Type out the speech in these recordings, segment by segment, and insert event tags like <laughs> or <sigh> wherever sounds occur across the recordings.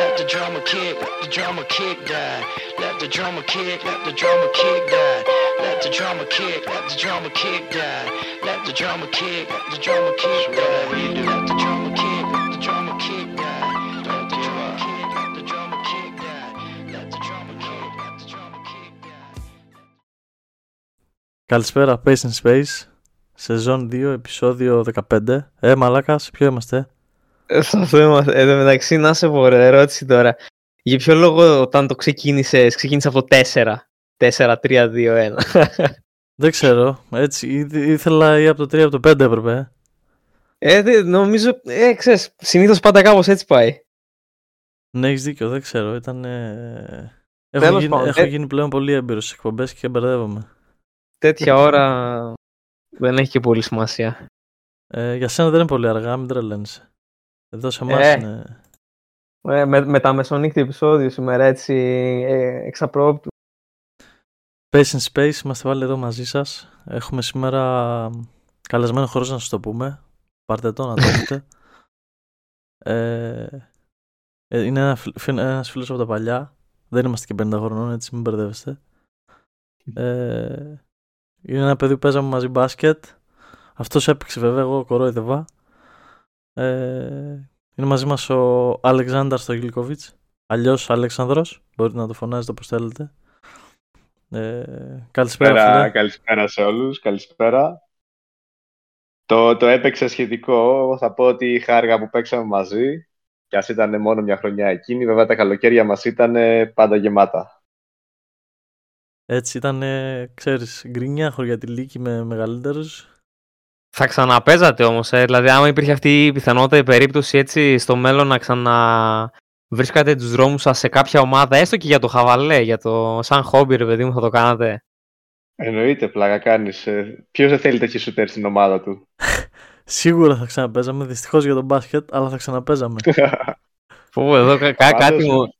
let the drama kick, let the drama kick die. Let the drama kick, let the drama kick die. Let the drama kick, let the drama kick die. Let the drama kick, let the drama kick die. Let the drama kick, let the drama kick die. Let the drama kick, let the drama kick die. Let the drama kick, let the drama kick die. Καλησπέρα, Pace in Space. Σεζόν 2, επεισόδιο 15. Ε, μαλάκα, σε ποιο είμαστε. Ε, Σε αυτό είμαστε. Εν τω μεταξύ, να σε πω, ρε, ερώτηση τώρα. Για ποιο λόγο όταν το ξεκίνησες, ξεκίνησες από το 4. 4, 3, 2, 1. Δεν ξέρω. Έτσι, ή- ήθελα ή από το 3 ή από το 5 έπρεπε. Ε, δε- νομίζω, ε, ξέρεις, συνήθως πάντα κάπως έτσι πάει. Ναι, έχεις δίκιο, δεν ξέρω. Ήταν. Ε... Έχω, Τέλος γίνει, πάντων, έχω ε- γίνει πλέον πολύ έμπειρος στις εκπομπές και μπερδεύομαι. Τέτοια ώρα δεν έχει και πολύ σημασία. Ε, για σένα δεν είναι πολύ αργά, μην τρελαίνεσαι. Εδώ σε εμάς Ε. είναι. Ε, με, με τα μεσονύχτη επεισόδιο σήμερα έτσι ε, εξαπρόπτου. Space in Space, είμαστε πάλι εδώ μαζί σας. Έχουμε σήμερα καλεσμένο χωρίς να σας το πούμε. Πάρτε το να το <laughs> δείτε. ε, ε, είναι ένα, φιλ- φι- ένας φίλος από τα παλιά. Δεν είμαστε και 50 χρονών, έτσι μην μπερδεύεστε. Ε, είναι ένα παιδί που παίζαμε μαζί μπάσκετ. Αυτός έπαιξε βέβαια, εγώ κορόιδευα. Ε, είναι μαζί μας ο Αλεξάνδρας Στογιλκοβιτς. Αλλιώς Αλεξάνδρος. Μπορείτε να το φωνάζετε όπως θέλετε. Ε, καλησπέρα Καλησπέρα, φίλε. καλησπέρα σε όλους, καλησπέρα. Το, το έπαιξε σχετικό, Εγώ θα πω ότι χάρηκα που παίξαμε μαζί και ας ήταν μόνο μια χρονιά εκείνη, βέβαια τα καλοκαίρια μας ήταν πάντα γεμάτα. Έτσι ήταν, ε, ξέρεις, γκρινιάχο για τη Λύκη με μεγαλύτερους. Θα ξαναπέζατε όμως, ε, δηλαδή άμα υπήρχε αυτή η πιθανότητα, η περίπτωση έτσι στο μέλλον να ξαναβρίσκατε τους δρόμους σας σε κάποια ομάδα, έστω και για το χαβαλέ, για το σαν χόμπι ρε παιδί μου θα το κάνατε; Εννοείται, πλάκα κάνεις. Ε, Ποιος δεν θέλει τέτοιο σουτέρ στην ομάδα του; <laughs> Σίγουρα θα ξαναπέζαμε, δυστυχώς για τον μπάσκετ, αλλά θα ξαναπέζαμε. <laughs> Πω, εδώ κα- κα- Πάντως, κάτι μου,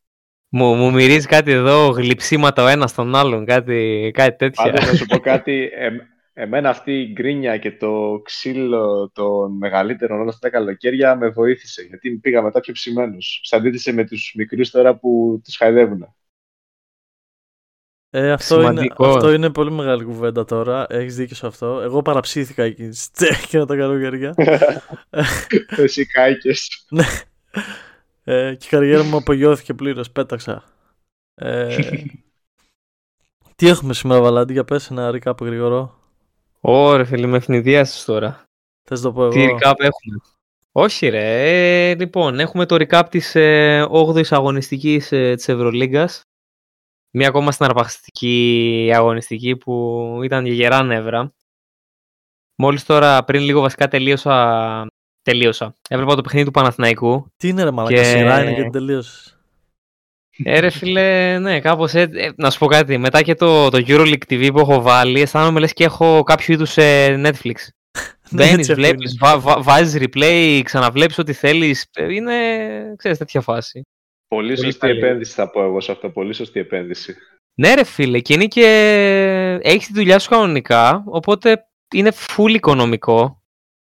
μου, μου μυρίζει κάτι εδώ, γλυψίματα ο ένας τον άλλον, κάτι, κάτι τέτοια. Πάντως να σου πω <laughs> κάτι, ε, εμένα αυτή η γκρίνια και το ξύλο των μεγαλύτερων όλα αυτά τα καλοκαίρια με βοήθησε, γιατί πήγα μετά πιο ψημένος. Σε αντίθεση με τους μικρούς τώρα που τους χαϊδεύουν. Ε, αυτό, είναι, Σημαντικός. αυτό είναι πολύ μεγάλη κουβέντα τώρα. Έχεις δίκιο σε αυτό. Εγώ παραψήθηκα εκεί εκείνα τα καλοκαιριά. <laughs> Εσύ κάηκες. Ναι. Ε, και η καριέρα μου απογειώθηκε πλήρως, πέταξα. Ε, <laughs> τι έχουμε σήμερα, Βαλάντη, για πες ένα recap γρήγορο. Ωρε φίλε, με ευνηδίασες τώρα. Θες να το πω εγώ. Τι recap έχουμε; Όχι ρε, ε, λοιπόν, έχουμε το recap της ε, 8ης αγωνιστικής ε, της Ευρωλίγκας. Μία ακόμα συναρπαστική αγωνιστική που ήταν για γερά νεύρα. Μόλις τώρα, πριν λίγο βασικά τελείωσα, τελείωσα. Έβλεπα το παιχνίδι του Παναθηναϊκού. Τι είναι ρε μαλάκα, Και- σειρά είναι και την τελείωσες. Ε, ρε φίλε, ναι, κάπως έτσι. Ε, να σου πω κάτι, μετά και το, το EuroLeague TV που έχω βάλει, αισθάνομαι λες και έχω κάποιο είδους ε, Netflix. <laughs> Ναι, Μπαίνεις, έτσι βλέπεις, είναι. βα, βα, βάζεις replay, ξαναβλέπεις ό,τι θέλεις. Ε, Είναι, ξέρεις, τέτοια φάση. Πολύ Πολύ σωστή καλή. επένδυση θα πω εγώ σε αυτό. Πολύ σωστή επένδυση. Ναι ρε φίλε, και είναι και... Έχεις τη δουλειά σου κανονικά, οπότε είναι full οικονομικό.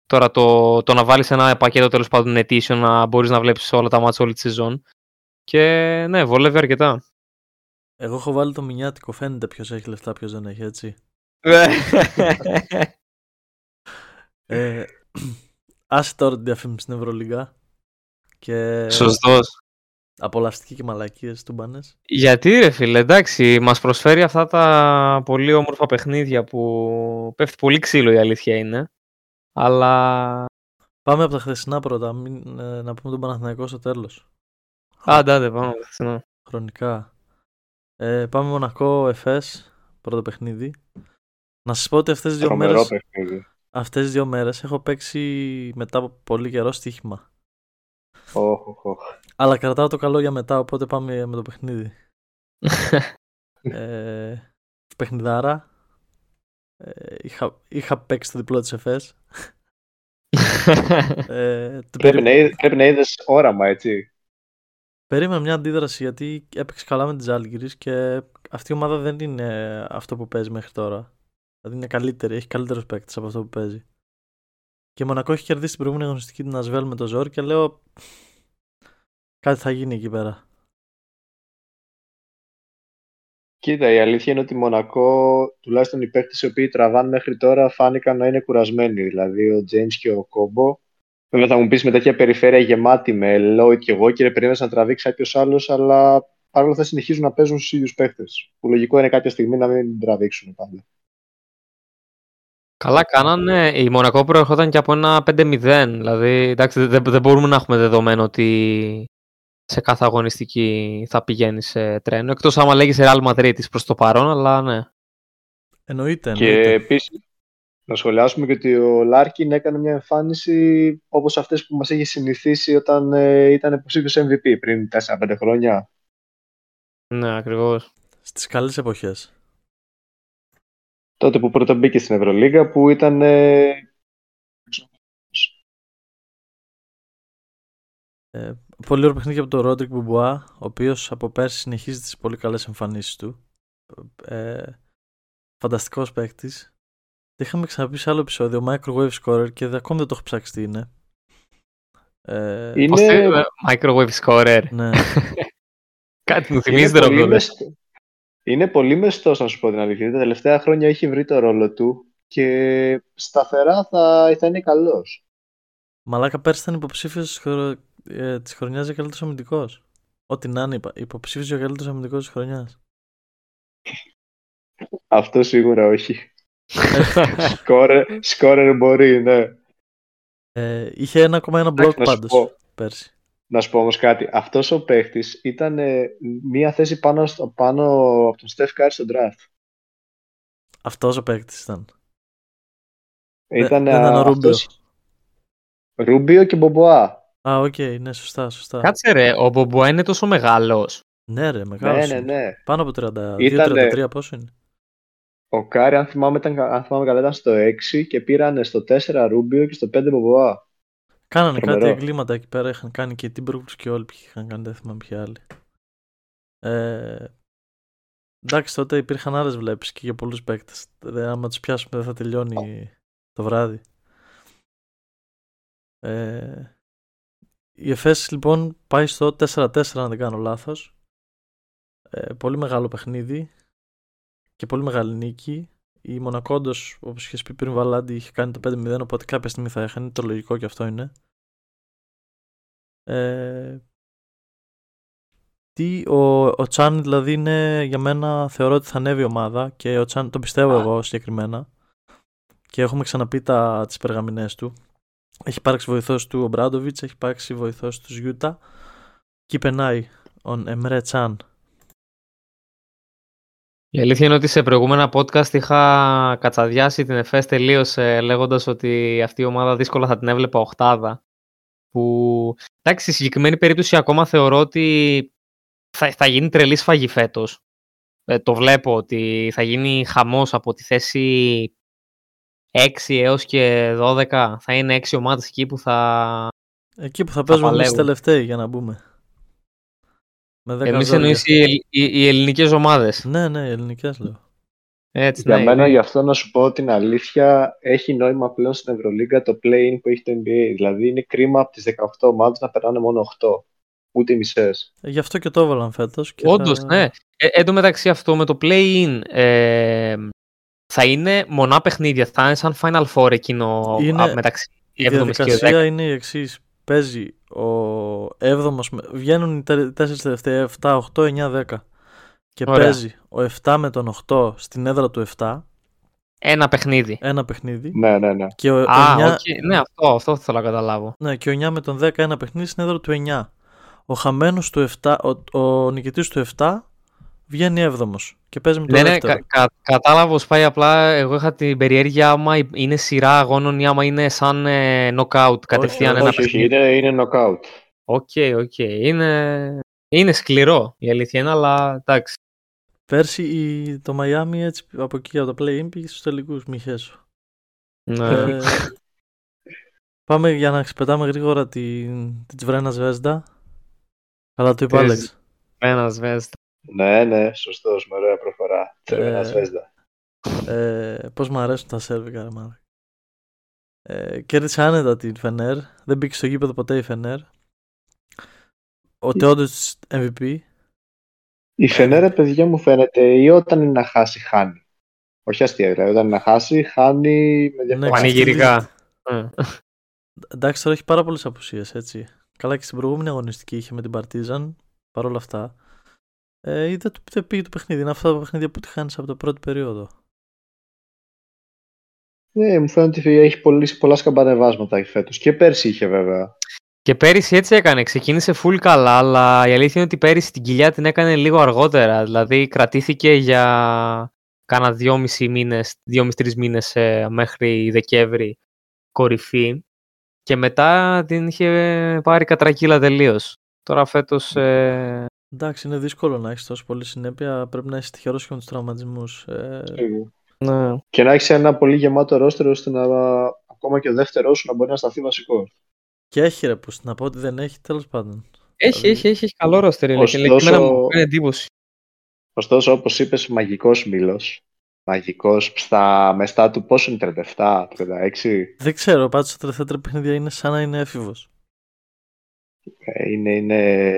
Τώρα το, το να βάλεις ένα πακέτο τέλος πάντων ετήσιο να μπορείς να βλέπεις όλα τα μάτια όλη τη σεζόν. Και ναι, βολεύει αρκετά. Εγώ έχω βάλει το μηνιάτικο, φαίνεται ποιος έχει λεφτά, ποιος δεν έχει, έτσι. <laughs> Ε, άσε τώρα την διαφήμιση στην Ευρωλίγα και Σωστός. απολαυστική και μαλακίες του μπάνες. Γιατί ρε φίλε, εντάξει, μας προσφέρει αυτά τα πολύ όμορφα παιχνίδια που πέφτει πολύ ξύλο η αλήθεια είναι. Αλλά... Πάμε από τα χθεσινά πρώτα, μην, ε, να πούμε τον Παναθηναϊκό στο τέλος. Άντε, άντε, πάμε. χθεσινό. Χρονικά. Ε, πάμε Μονακό Εφές, πρώτο παιχνίδι. Να σας πω ότι αυτές τις δύο Τρομερό μέρες, παιχνίδι. αυτές τις δύο μέρες έχω παίξει μετά από πολύ καιρό στοίχημα. Οχ, οχ, οχ. Αλλά κρατάω το καλό για μετά, οπότε πάμε με το παιχνίδι. <laughs> ε, παιχνιδάρα. Ε, είχα, είχα παίξει το διπλό της ΕΦΕΣ. <laughs> ε, το Πρέπει περι- να, είδ- πρέπει να είδες όραμα, έτσι. Περίμενα μια αντίδραση γιατί έπαιξε καλά με τη Ζάλγκυρης και αυτή η ομάδα δεν είναι αυτό που παίζει μέχρι τώρα. Δηλαδή είναι καλύτερη, έχει καλύτερους παίκτες από αυτό που παίζει. Και η Μονακό έχει κερδίσει την προηγούμενη αγωνιστική την Ασβέλ με το Ζόρ και λέω. κάτι θα γίνει εκεί πέρα. Κοίτα, η αλήθεια είναι ότι η Μονακό, τουλάχιστον οι παίκτες οι οποίοι τραβάνε μέχρι τώρα, φάνηκαν να είναι κουρασμένοι. Δηλαδή ο James και ο Κόμπο. Βέβαια θα μου πεις με τέτοια περιφέρεια γεμάτη με Lloyd και εγώ και περίμενε να τραβήξει κάποιος άλλος, αλλά παρόλο θα συνεχίζουν να παίζουν στους ίδιους παίκτες. Που λογικό είναι κάποια στιγμή να μην τραβήξουν πάντα. Καλά κάνανε. Η Μονακό προερχόταν και από ένα 5-0. Δηλαδή, εντάξει, δεν, δεν μπορούμε να έχουμε δεδομένο ότι σε κάθε αγωνιστική θα πηγαίνει σε τρένο. Εκτός άμα λέγεις Real Madrid προς το παρόν, αλλά ναι. Εννοείται. Και εννοείται. επίσης, να σχολιάσουμε και ότι ο Λάρκιν έκανε μια εμφάνιση όπως αυτές που μας είχε συνηθίσει όταν ε, ήταν υποψήφιος MVP πριν 4-5 χρόνια. Ναι, ακριβώς. Στις καλές εποχές. Τότε που πρώτα μπήκε στην Ευρωλίγα που ήταν ε, Ε, πολύ ωραίο παιχνίδι από τον Ρόντρικ Μπουμπουά, ο οποίος από πέρσι συνεχίζει τις πολύ καλές εμφανίσεις του. Ε, φανταστικός παίκτης. Το είχαμε ξαναπεί σε άλλο επεισόδιο, Microwave Scorer και ακόμη δεν το έχω ψάξει τι είναι. Ε, Είναι- Πώς θε- ε, Microwave scorer. ναι. <laughs> Κάτι μου είναι, θυμίζει πολύ τώρα. μεστό, είναι πολύ μεστός να σου πω την αλήθεια. Τα τελευταία χρόνια έχει βρει το ρόλο του και σταθερά θα, θα είναι καλός. Μαλάκα πέρσι ήταν υποψήφιος της χρο... ε, της χρονιάς για καλύτερος αμυντικός. Ό,τι να είναι, είπα. Υποψήφιος για καλύτερος αμυντικός της χρονιάς. Αυτό σίγουρα όχι. Σκόρερ, σκόρερ μπορεί, ναι. Ε, είχε 1,1 block να σου πάντως πω. πέρσι. Να σου πω όμως κάτι. Αυτός ο παίχτης ήταν ε, μία θέση πάνω, στο, πάνω από τον Στεφ Κάρι στο draft. Αυτός ο παίκτης ήταν. Ήταν δεν ήταν ο Ρούμπιο. αυτός- Ρούμπιο και Μπομποά. Α, οκ, ναι, σωστά, σωστά. Κάτσε ρε, ο Μπομπουά είναι τόσο μεγάλος. Ναι, ρε, μεγάλος. Ναι, ναι, ναι. Πάνω από 32, Ήτανε- 33, πόσο είναι; Ο Κάρι, αν θυμάμαι, ήταν, αν θυμάμαι καλά, ήταν στο 6 και πήραν στο 4 Ρούμπιο και στο 5 Μπομποά. Κάνανε Τρομερό. κάτι εγκλήματα εκεί πέρα. Είχαν κάνει και οι Timberwolves και όλοι ποιοι είχαν κάνει, δεν θυμάμαι ποιοι άλλοι. Ε, εντάξει, τότε υπήρχαν άλλες βλέψεις και για πολλούς παίκτες. Άμα τους πιάσουμε, δεν θα τελειώνει το βράδυ. Ε, η ΕΦΕΣ λοιπόν πάει στο 4-4, αν δεν κάνω λάθος. Ε, πολύ μεγάλο παιχνίδι και πολύ μεγάλη νίκη. Η Μονακόντο, όπως είχες πει πριν, Βαλάντι είχε κάνει το 5-0, οπότε κάποια στιγμή θα έχανε. Το λογικό και αυτό είναι. Ε, τι, ο, ο Τσάν δηλαδή είναι για μένα θεωρώ ότι θα ανέβει η ομάδα και ο Τσάν τον πιστεύω εγώ συγκεκριμένα και έχουμε ξαναπεί τα, τις περγαμηνές του έχει υπάρξει βοηθός του ο Μπράντοβιτς έχει υπάρξει βοηθός του Γιούτα και περνάει ο Εμρέ Τσάν Η αλήθεια είναι ότι σε προηγούμενα podcast είχα κατσαδιάσει την ΕΦΕΣ τελείως λέγοντας ότι αυτή η ομάδα δύσκολα θα την έβλεπα οχτάδα. Που εντάξει, στη συγκεκριμένη περίπτωση ακόμα θεωρώ ότι θα, θα γίνει τρελή σφαγή φέτος. Ε, το βλέπω ότι θα γίνει χαμός από τη θέση 6 έως και 12. Θα είναι 6 ομάδες εκεί που θα... εκεί που θα παίζουμε εμείς παλεύουν. τελευταίοι για να μπούμε με 10 Εμείς ζόρια. εννοείς οι, ελ- οι, οι ελληνικές ομάδες. ναι ναι οι ελληνικές λέω Έτσι, Για ναι, μένα, είναι- γι' αυτό να σου πω την αλήθεια, έχει νόημα πλέον στην Ευρωλίγκα το play-in που έχει το NBA. Δηλαδή, είναι κρίμα από τις 18 ομάδες να περνάνε μόνο 8. Ούτε οι μισές. Ε, γι' αυτό και το έβαλαν φέτος και Όντως, θα... ναι. Ε, εν τω μεταξύ αυτό με το play-in ε, θα είναι μονά παιχνίδια. Θα είναι σαν Final Four εκείνο Είναι- α, μεταξύ Η 7 και 10. διαδικασία είναι η εξής. Παίζει ο 7ο. Βγαίνουν οι 4 τελευταίοι 7, 8, 9, 10. Και Ωραία. παίζει ο 7 με τον 8 στην έδρα του 7. Ένα παιχνίδι. Ένα παιχνίδι. Ναι, ναι, ναι. Και ο, Α, 9, οκ. Ναι, αυτό, αυτό θέλω να καταλάβω. ναι, και ο 9 με τον 10 ένα παιχνίδι στην έδρα του 9. Ο χαμένος του 7, ο, ο νικητής του 7 βγαίνει 7ο και παίζει με τον Ναι, ναι, δεύτερο. κα, κα, κατάλαβα πώς πάει. Απλά εγώ είχα την περιέργεια άμα είναι σειρά αγώνων ή άμα είναι σαν ε, knockout κατευθείαν όχι, ένα όχι, όχι, παιχνίδι. είναι, είναι knockout. Οκ, οκ. Είναι, είναι σκληρό η αλήθεια είναι, αλλά εντάξει. Πέρσι η, το Miami έτσι από εκεί από το play-in πήγε στους τελικούς, μη χέσω. Ναι. Ε, πάμε για να ξεπετάμε γρήγορα την, την Τσβρένα Σβέσδα. Καλά το είπε ο Τις- Άλεξ. Τσρβένα Σβέζντα. Ναι, ναι, σωστός, με ωραία προφορά. Τσερβένα Ε, Σβέσδα. Ε, πώς μου αρέσουν τα σέρβικα ρε μάλλον. Ε, κέρδισε άνετα την Φενέρ. Δεν μπήκε στο γήπεδο ποτέ η Φενέρ. ο Τεόντος MVP. Η Φενέρα, παιδιά μου φαίνεται, ή όταν είναι να χάσει, χάνει. Όχι αστεία, δηλαδή. Όταν είναι να χάσει, χάνει με διαφορά. Ναι, Πανηγυρικά. Εντάξει, τώρα έχει πάρα πολλές απουσίες, έτσι. Καλά και στην προηγούμενη αγωνιστική είχε με την Παρτίζαν, παρόλα αυτά. Ε, είδα το δεν πήγε το παιχνίδι. Είναι αυτά τα παιχνίδια που τη χάνεις από το πρώτο περίοδο. Ναι, μου φαίνεται ότι έχει πολύ, πολλά σκαμπανεβάσματα φέτος. Και πέρσι είχε βέβαια. Και πέρυσι έτσι έκανε. Ξεκίνησε full καλά, αλλά η αλήθεια είναι ότι πέρυσι την κοιλιά την έκανε λίγο αργότερα. Δηλαδή κρατήθηκε για κάνα δυόμιση μήνες, δυόμιση-τρεις μήνες ε, μέχρι Δεκέμβρη κορυφή και μετά την είχε πάρει κατρακύλα τελείως. Τώρα φέτος... Ε... Εντάξει, είναι δύσκολο να έχεις τόσο πολύ συνέπεια. Πρέπει να είσαι τυχερός και με τους τραυματισμούς. Ε... Ναι. Και να έχεις ένα πολύ γεμάτο ρόστερο ώστε να ακόμα και ο δεύτερός σου να μπορεί να σταθεί βασικός. Και έχει ρε που να πω ότι δεν έχει τέλος πάντων. Έχει, Δηλαδή, έχει, έχει, έχει καλό ρόστερ. είναι. Και Ωστόσο- εμένα μου κάνει εντύπωση. Ωστόσο, όπως είπες, μαγικός μήλος. Μαγικός στα μεστά του πόσο είναι 37, 36. Δεν ξέρω, πάντως τα τελευταία τρία παιχνίδια είναι σαν να είναι έφηβος. Ε, Είναι, είναι...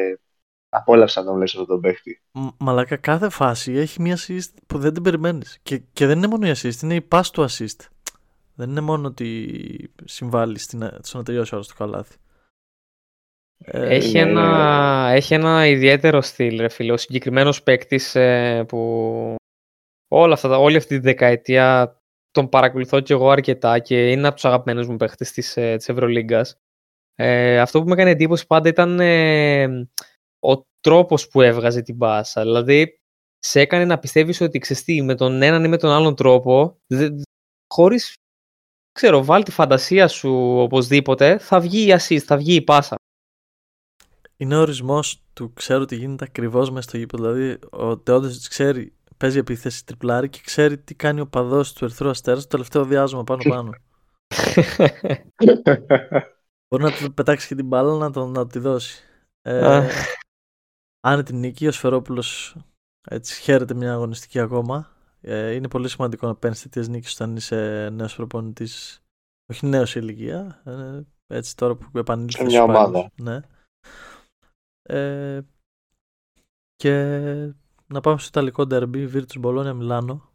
Απόλαυσα να τον βλέπεις αυτόν τον παίχτη. Μαλάκα, κάθε φάση έχει μία assist που δεν την περιμένεις. Και, και δεν είναι μόνο η assist, είναι η pass του assist. Δεν είναι μόνο ότι συμβάλλει στην, στο να τελειώσει όλο το καλάθι. Ε, Έχει, είναι- ένα, έχει ένα ιδιαίτερο στυλ, ρε φίλε. Ο συγκεκριμένος παίκτης που όλα αυτά, τα- όλη αυτή τη δεκαετία τον παρακολουθώ και εγώ αρκετά και είναι από τους αγαπημένους μου παίκτες της, ε, της Ευρωλίγκας. Ε, αυτό που με έκανε εντύπωση πάντα ήταν ε, ο τρόπος που έβγαζε την μπάσα. Δηλαδή, σε έκανε να πιστεύεις ότι ξεστή με τον έναν ή με τον άλλον τρόπο, δε, χωρίς, ξέρω, βάλει τη φαντασία σου οπωσδήποτε, θα βγει η assist, θα βγει η πάσα. είναι ο ορισμός του ξέρω τι γίνεται ακριβώς μέσα στο γήπεδο. Δηλαδή, ο Τεόντος ξέρει, παίζει επίθεση τριπλάρι και ξέρει τι κάνει ο παδός του Ερυθρού Αστέρας στο τελευταίο διάζωμα πάνω-πάνω. <laughs> Μπορεί να του πετάξει και την μπάλα να, τον, να τη δώσει. Ε, Α. αν την νίκη, ο Σφερόπουλος έτσι χαίρεται μια αγωνιστική ακόμα. Ε, είναι πολύ σημαντικό να παίρνεις τέτοιες νίκες όταν είσαι νέος προπονητής. Όχι νέος σε ηλικία. Ε, έτσι τώρα που επανήλθες Σε στους μια υπάλληλους. ομάδα. Ναι. Ε, και να πάμε στο Ιταλικό ντερμπι, Virtus Bologna Μιλάνο.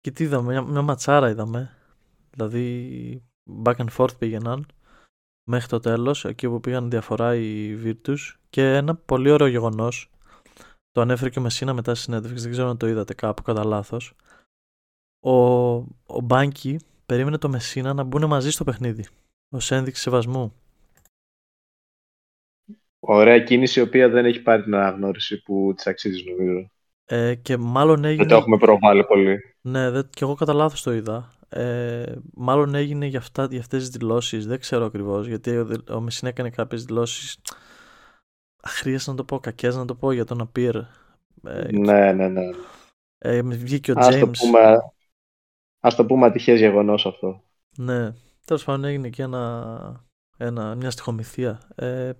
Και τι είδαμε, μια, μια ματσάρα είδαμε. Δηλαδή, back and forth πήγαιναν μέχρι το τέλος, εκεί που πήγαν διαφορά οι Virtus. Και ένα πολύ ωραίο γεγονός, το ανέφερε και ο Μεσίνα μετά στη συνέντευξη, δεν ξέρω αν το είδατε κάπου κατά λάθος. Ο, ο Μπάνκι περίμενε το Μεσίνα να μπουν μαζί στο παιχνίδι, ως ένδειξη σεβασμού. Ωραία κίνηση η οποία δεν έχει πάρει την αναγνώριση που της αξίζει νομίζω. Ε, και μάλλον έγινε... Δεν το έχουμε προβάλλει πολύ. Ναι, δε, και εγώ κατά λάθος το είδα. Ε, μάλλον έγινε για, αυτά, για αυτές τις δηλώσεις, δεν ξέρω ακριβώς, γιατί ο, Δε- ο Μεσίνα έκανε κάποιες δηλώσεις αχρίες να το πω, κακές να το πω για τον Απίρ. Ε, Ναι, ναι, ναι. ε, βγήκε ο Ας το James. πούμε, ας το πούμε ατυχές γεγονός αυτό. Ναι, τέλος πάντων έγινε και ένα, ένα, μια στοιχομηθεία. Ε,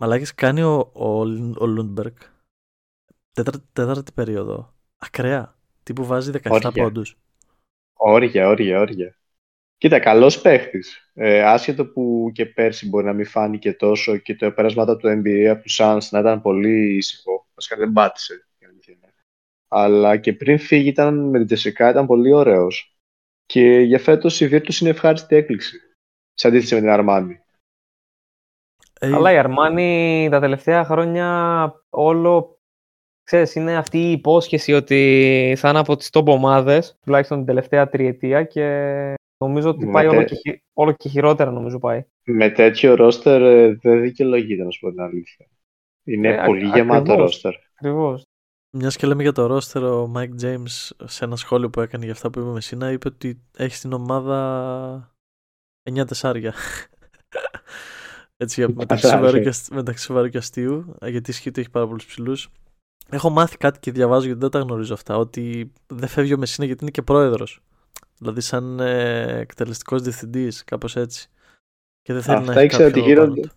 μαλάκες κάνει ο, ο, ο Λούντμπεργκ τέταρτη, τέταρτη περίοδο, ακραία, τύπου βάζει 17 Όρια. πόντους. Όρια, όρια, όρια. Κοίτα, καλός παίχτης. Ε, άσχετο που και πέρσι μπορεί να μην φάνηκε τόσο και το επέρασμα του NBA από τους Suns να ήταν πολύ ήσυχο. Βασικά δεν πάτησε. η αλήθεια είναι. Αλλά και πριν φύγει ήταν με την ΤΣΣΚΑ ήταν πολύ ωραίος. Και για φέτος η Virtus είναι ευχάριστη έκπληξη. Σε αντίθεση με την Αρμάνη. Ε, Αλλά η Αρμάνι τα τελευταία χρόνια όλο, ξέρεις, είναι αυτή η υπόσχεση ότι θα είναι από τις top ομάδες, τουλάχιστον την τελευταία τριετία και νομίζω ότι Με πάει τε- όλο και, χει- όλο και χειρότερα νομίζω πάει. Με τέτοιο ρόστερ ε, δεν δικαιολογείται να σου πω την αλήθεια. Είναι Ε, α- πολύ γεμάτο ακριβώς. ρόστερ. Ακριβώς. Μιας και λέμε για το ρόστερο, ο Mike James σε ένα σχόλιο που έκανε για αυτά που είπε με Σίνα είπε ότι έχει στην ομάδα 9 τεσσάρια. <laughs> Έτσι, για- μεταξύ Τεσσάρια. σοβαρού και, ασ- μεταξύ σοβαρού και αστείου, ε, γιατί ισχύει ότι έχει πάρα πολλούς ψηλούς. Έχω μάθει κάτι και διαβάζω γιατί δεν τα γνωρίζω αυτά, ότι δεν φεύγει ο Μεσίνα γιατί είναι και πρόεδρος. Δηλαδή, σαν ε, εκτελεστικός διευθυντής, κάπως έτσι. Και δεν θέλει Αυτά να έχει ήξερα κάποιον ότι πάνω γίνονται. του.